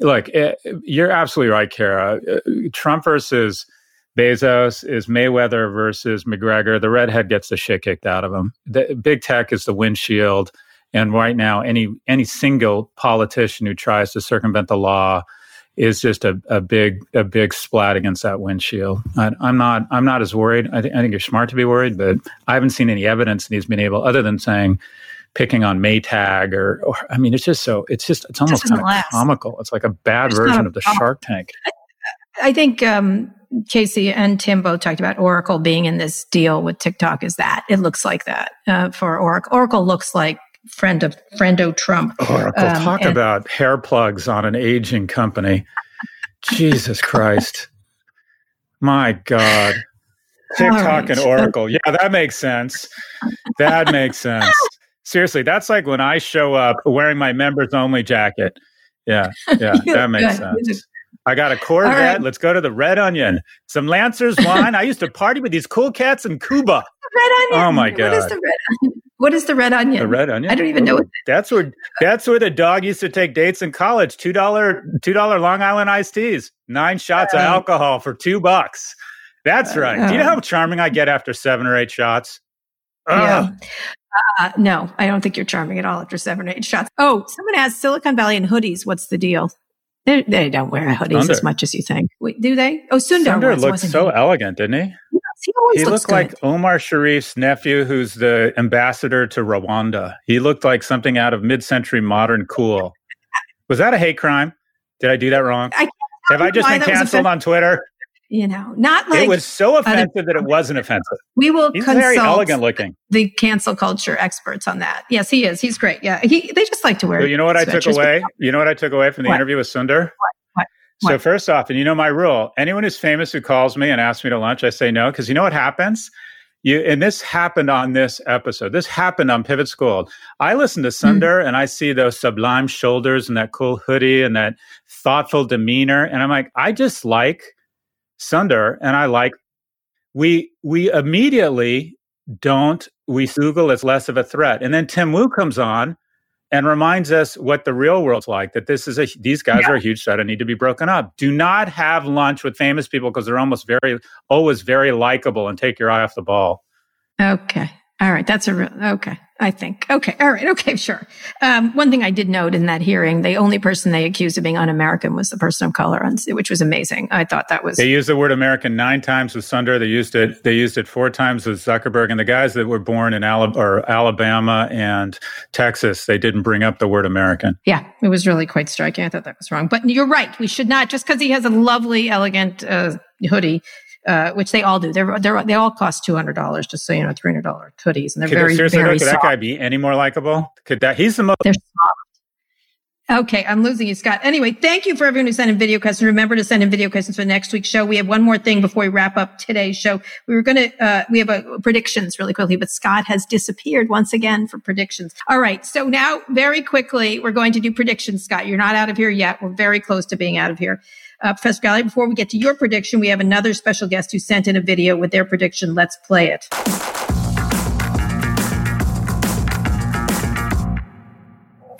look, eh, you're absolutely right, Kara. Uh, Trump versus Bezos is Mayweather versus McGregor. The redhead gets the shit kicked out of him. The, big tech is the windshield. And right now, any any single politician who tries to circumvent the law is just a, a big a big splat against that windshield. I, am not I'm not as worried. I, th- I think you're smart to be worried, but I haven't seen any evidence that he's been able, other than saying picking on Maytag or, or I mean, it's just so it's just it's almost kind of comical. It's like a bad version of the Shark Tank. I, I think um, Casey and Tim both talked about Oracle being in this deal with TikTok. Is that it looks like that uh, for Oracle? Oracle looks like friend of friendo Trump. Oracle, um, talk and, about hair plugs on an aging company. Jesus Christ. My God. TikTok right. and Oracle. Yeah, that makes sense. That makes sense. Seriously, that's like when I show up wearing my members only jacket. Yeah, yeah, that makes sense. I got a Corvette. Right. Let's go to the Red Onion. Some Lancers wine. I used to party with these cool cats in Cuba. Red Onion. Oh my god! What is the Red Onion? What is the red onion? The red onion. I don't even know. What that's where that's where the dog used to take dates in college. Two dollar two dollar Long Island iced teas. Nine shots uh, of alcohol for two bucks. That's uh, right. Do you know how charming I get after seven or eight shots? Yeah. Uh, no, I don't think you're charming at all after seven or eight shots. Oh, someone asked Silicon Valley and hoodies. What's the deal? They're, they do not wear hoodies Sundar. as much as you think. Wait, do they? Oh, Sundar, Sundar looked so he? elegant, didn't he? He always he looked good. like Omar Sharif's nephew, who's the ambassador to Rwanda. He looked like something out of mid-century modern cool. Was that a hate crime? Did I do that wrong? I Have I just been canceled on Twitter? you know, not like it was so offensive that it wasn't offensive. We will He's consult very elegant looking. the cancel culture experts on that. Yes, he is. He's great. Yeah, he, they just like to wear. So you know what I took away? You know what I took away from the What? interview with Sundar? What? So What? first off, and you know my rule: anyone who's famous who calls me and asks me to lunch, I say no because you know what happens. You and this happened on this episode. This happened on Pivot School. I listen to Hmm. And I see those sublime shoulders and that cool hoodie and that thoughtful demeanor, and I'm like, I just like Sundar, and I like we we immediately don't we Google is less of a threat, and then Tim Wu comes on and reminds us what the real world's like that this is a these guys are a huge set and need to be broken up. Do not have lunch with famous people because they're almost very always very likable and take your eye off the ball. Okay. All right. That's a real, okay. I think. Okay. All right. Okay. Sure. Um, one thing I did note in that hearing, the only person they accused of being un-American was the person of color, on- which was amazing. I thought that was, they used the word american nine times with sundar they used it they used it four times with zuckerberg and the guys that were born in alabama and texas they didn't bring up the word american yeah, it was really quite striking. I thought that was wrong, but you're right. We should not, just because he has a lovely, elegant, uh, hoodie, uh, which they all do. They're, they're, they all cost $200, just so you know, $300 hoodies. And they're could, very, seriously very could that guy be any more likable could that he's the most They're soft. Okay, I'm losing you, Scott. Anyway, thank you for everyone who sent in video questions. Remember to send in video questions for next week's show. We have one more thing before we wrap up today's show. We were going to, uh, we have a predictions really quickly, but Scott has disappeared once again for predictions. All right. So now very quickly, we're going to do predictions, Scott. You're not out of here yet. We're very close to being out of here. Uh, Professor Galloway, before we get to your prediction, we have another special guest who sent in a video with their prediction. Let's play it.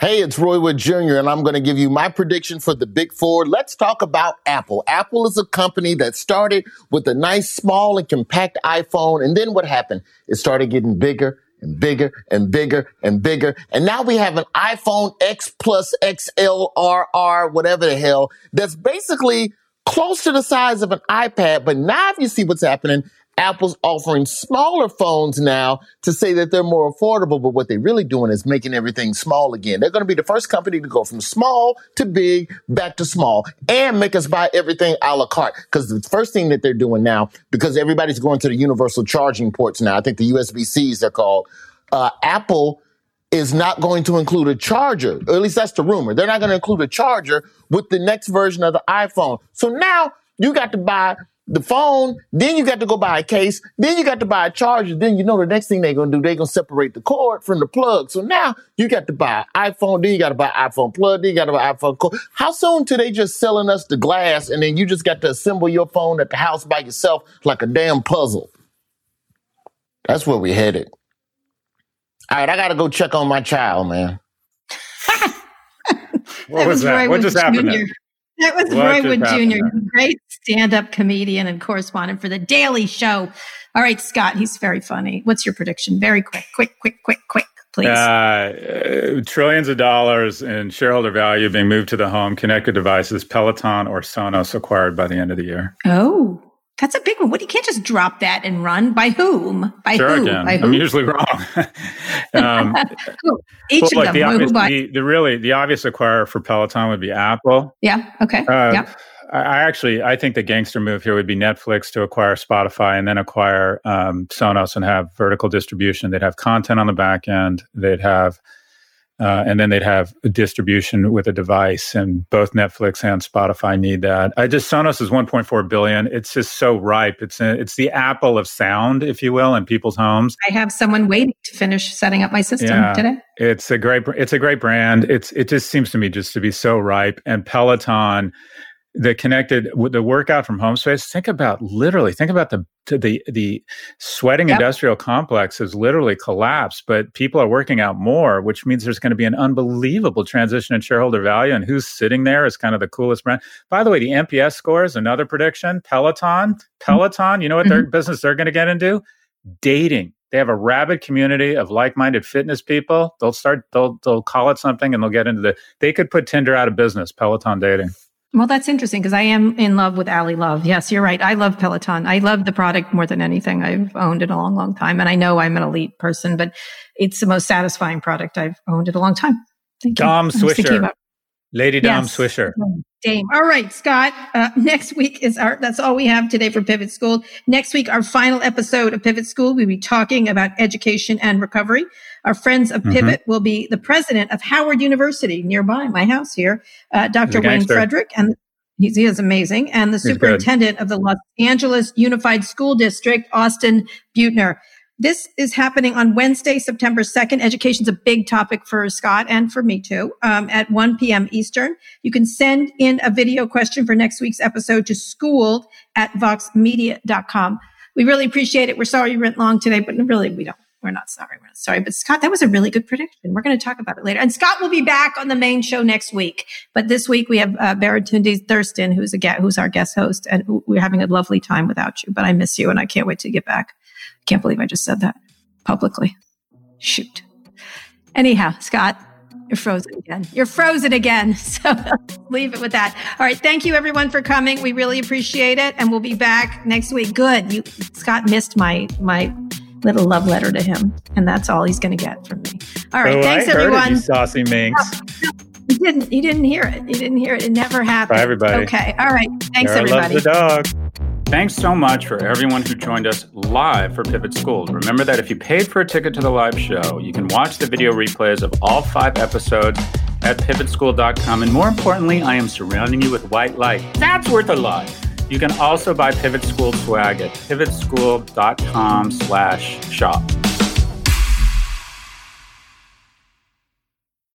Hey, it's Roy Wood Jr., and I'm going to give you my prediction for the big four. Let's talk about Apple. Apple is a company that started with a nice, small, and compact iPhone. And then what happened? It started getting bigger and bigger and bigger and bigger. And now we have an iPhone X plus XL RR, whatever the hell, that's basically close to the size of an iPad. But now if you see what's happening, Apple's offering smaller phones now to say that they're more affordable, but what they're really doing is making everything small again. They're going to be the first company to go from small to big, back to small, and make us buy everything a la carte. Because the first thing that they're doing now, because everybody's going to the universal charging ports now, I think the USB-Cs they're called, uh, Apple is not going to include a charger. Or at least that's the rumor. They're not going to include a charger with the next version of the iPhone. So now you got to buy the phone, then you got to go buy a case, then you got to buy a charger, then you know the next thing they're gonna do, they're gonna separate the cord from the plug. So now you got to buy an iPhone, then you got to buy iPhone plug, then you got to buy iPhone cord. How soon till they just selling us the glass and then you just got to assemble your phone at the house by yourself like a damn puzzle? That's where we headed. All right, I gotta go check on my child, man. what was that Roy what Wood just happened Jr. there? That was What Roy just Wood happened Jr., there? Great stand-up comedian and correspondent for the Daily Show. All right, Scott, he's very funny. What's your prediction? Very quick, quick, quick, quick, quick, please. Uh, uh, trillions of dollars in shareholder value being moved to the home, connected devices, Peloton or Sonos acquired by the end of the year. oh, that's a big one. What you can't just drop that and run. By whom? By Sure, who? I can. By I'm who? usually wrong. um, Each well, of the them. Who obvious, the, the really the obvious acquirer for Peloton would be Apple. yeah. Okay. Uh, yeah. I actually I think the gangster move here would be Netflix to acquire Spotify and then acquire um, Sonos and have vertical distribution. They'd have content on the back end. They'd have uh, and then they'd have a distribution with a device. And both Netflix and Spotify need that. I just Sonos is 1.4 billion. It's just so ripe. It's a, it's the Apple of sound, if you will, in people's homes. I have someone waiting to finish setting up my system Yeah. today. It's a great it's a great brand. It's it just seems to me just to be so ripe. And Peloton, the connected with the workout from home space. Think about literally think about the the the sweating Yep. industrial complex has literally collapsed, but people are working out more, which means there's going to be an unbelievable transition in shareholder value. And who's sitting there is kind of the coolest brand. By the way, the NPS scores, another prediction. Peloton, mm-hmm. Peloton. You know what their mm-hmm. business they're going to get into? Dating. They have a rabid community of like-minded fitness people. They'll start. They'll they'll call it something, and they'll get into the. They could put Tinder out of business. Peloton dating. Well, that's interesting because I am in love with Ally Love. Yes, you're right. I love Peloton. I love the product more than anything. I've owned it a long, long time. And I know I'm an elite person, but it's the most satisfying product I've owned in a long time. Thank you. Dom I Swisher. Lady Dom Yes. Swisher. game. All right, Scott. Uh, next week is our, that's all we have today for Pivot School. Next week, our final episode of Pivot School, we'll be talking about education and recovery. Our friends of Pivot mm-hmm. will be the president of Howard University nearby my house here, uh, Dr. Wayne Frederick. And he is amazing. And the superintendent of the Los Angeles Unified School District, Austin Beutner. This is happening on Wednesday, September 2nd. Education is a big topic for Scott and for me too, um, at 1 p.m. Eastern. You can send in a video question for next week's episode to school at voxmedia.com. We really appreciate it. We're sorry you went long today, but really we don't. We're not sorry. We're not sorry. But Scott, that was a really good prediction. We're going to talk about it later. And Scott will be back on the main show next week. But this week we have uh, Baratunde Thurston, who's a who's our guest host, and we're having a lovely time without you. But I miss you, and I can't wait to get back. Can't believe I just said that publicly. Shoot. Anyhow, Scott, you're frozen again. You're frozen again. So leave it with that. All right. Thank you everyone for coming. We really appreciate it. And we'll be back next week. Good. You Scott missed my my little love letter to him. And that's all he's gonna get from me. All right. Oh, thanks I everyone. It, saucy minx. Oh, you didn't you didn't hear it. You didn't hear it. It never happened. Bye everybody. Okay. All right. Thanks Sarah everybody. Loves the dog. Thanks so much for everyone who joined us live for Pivot School. Remember that if you paid for a ticket to the live show, you can watch the video replays of all five episodes at pivotschool.com. And more importantly, I am surrounding you with white light. That's worth a lot. You can also buy Pivot School swag at pivotschool.com slash shop.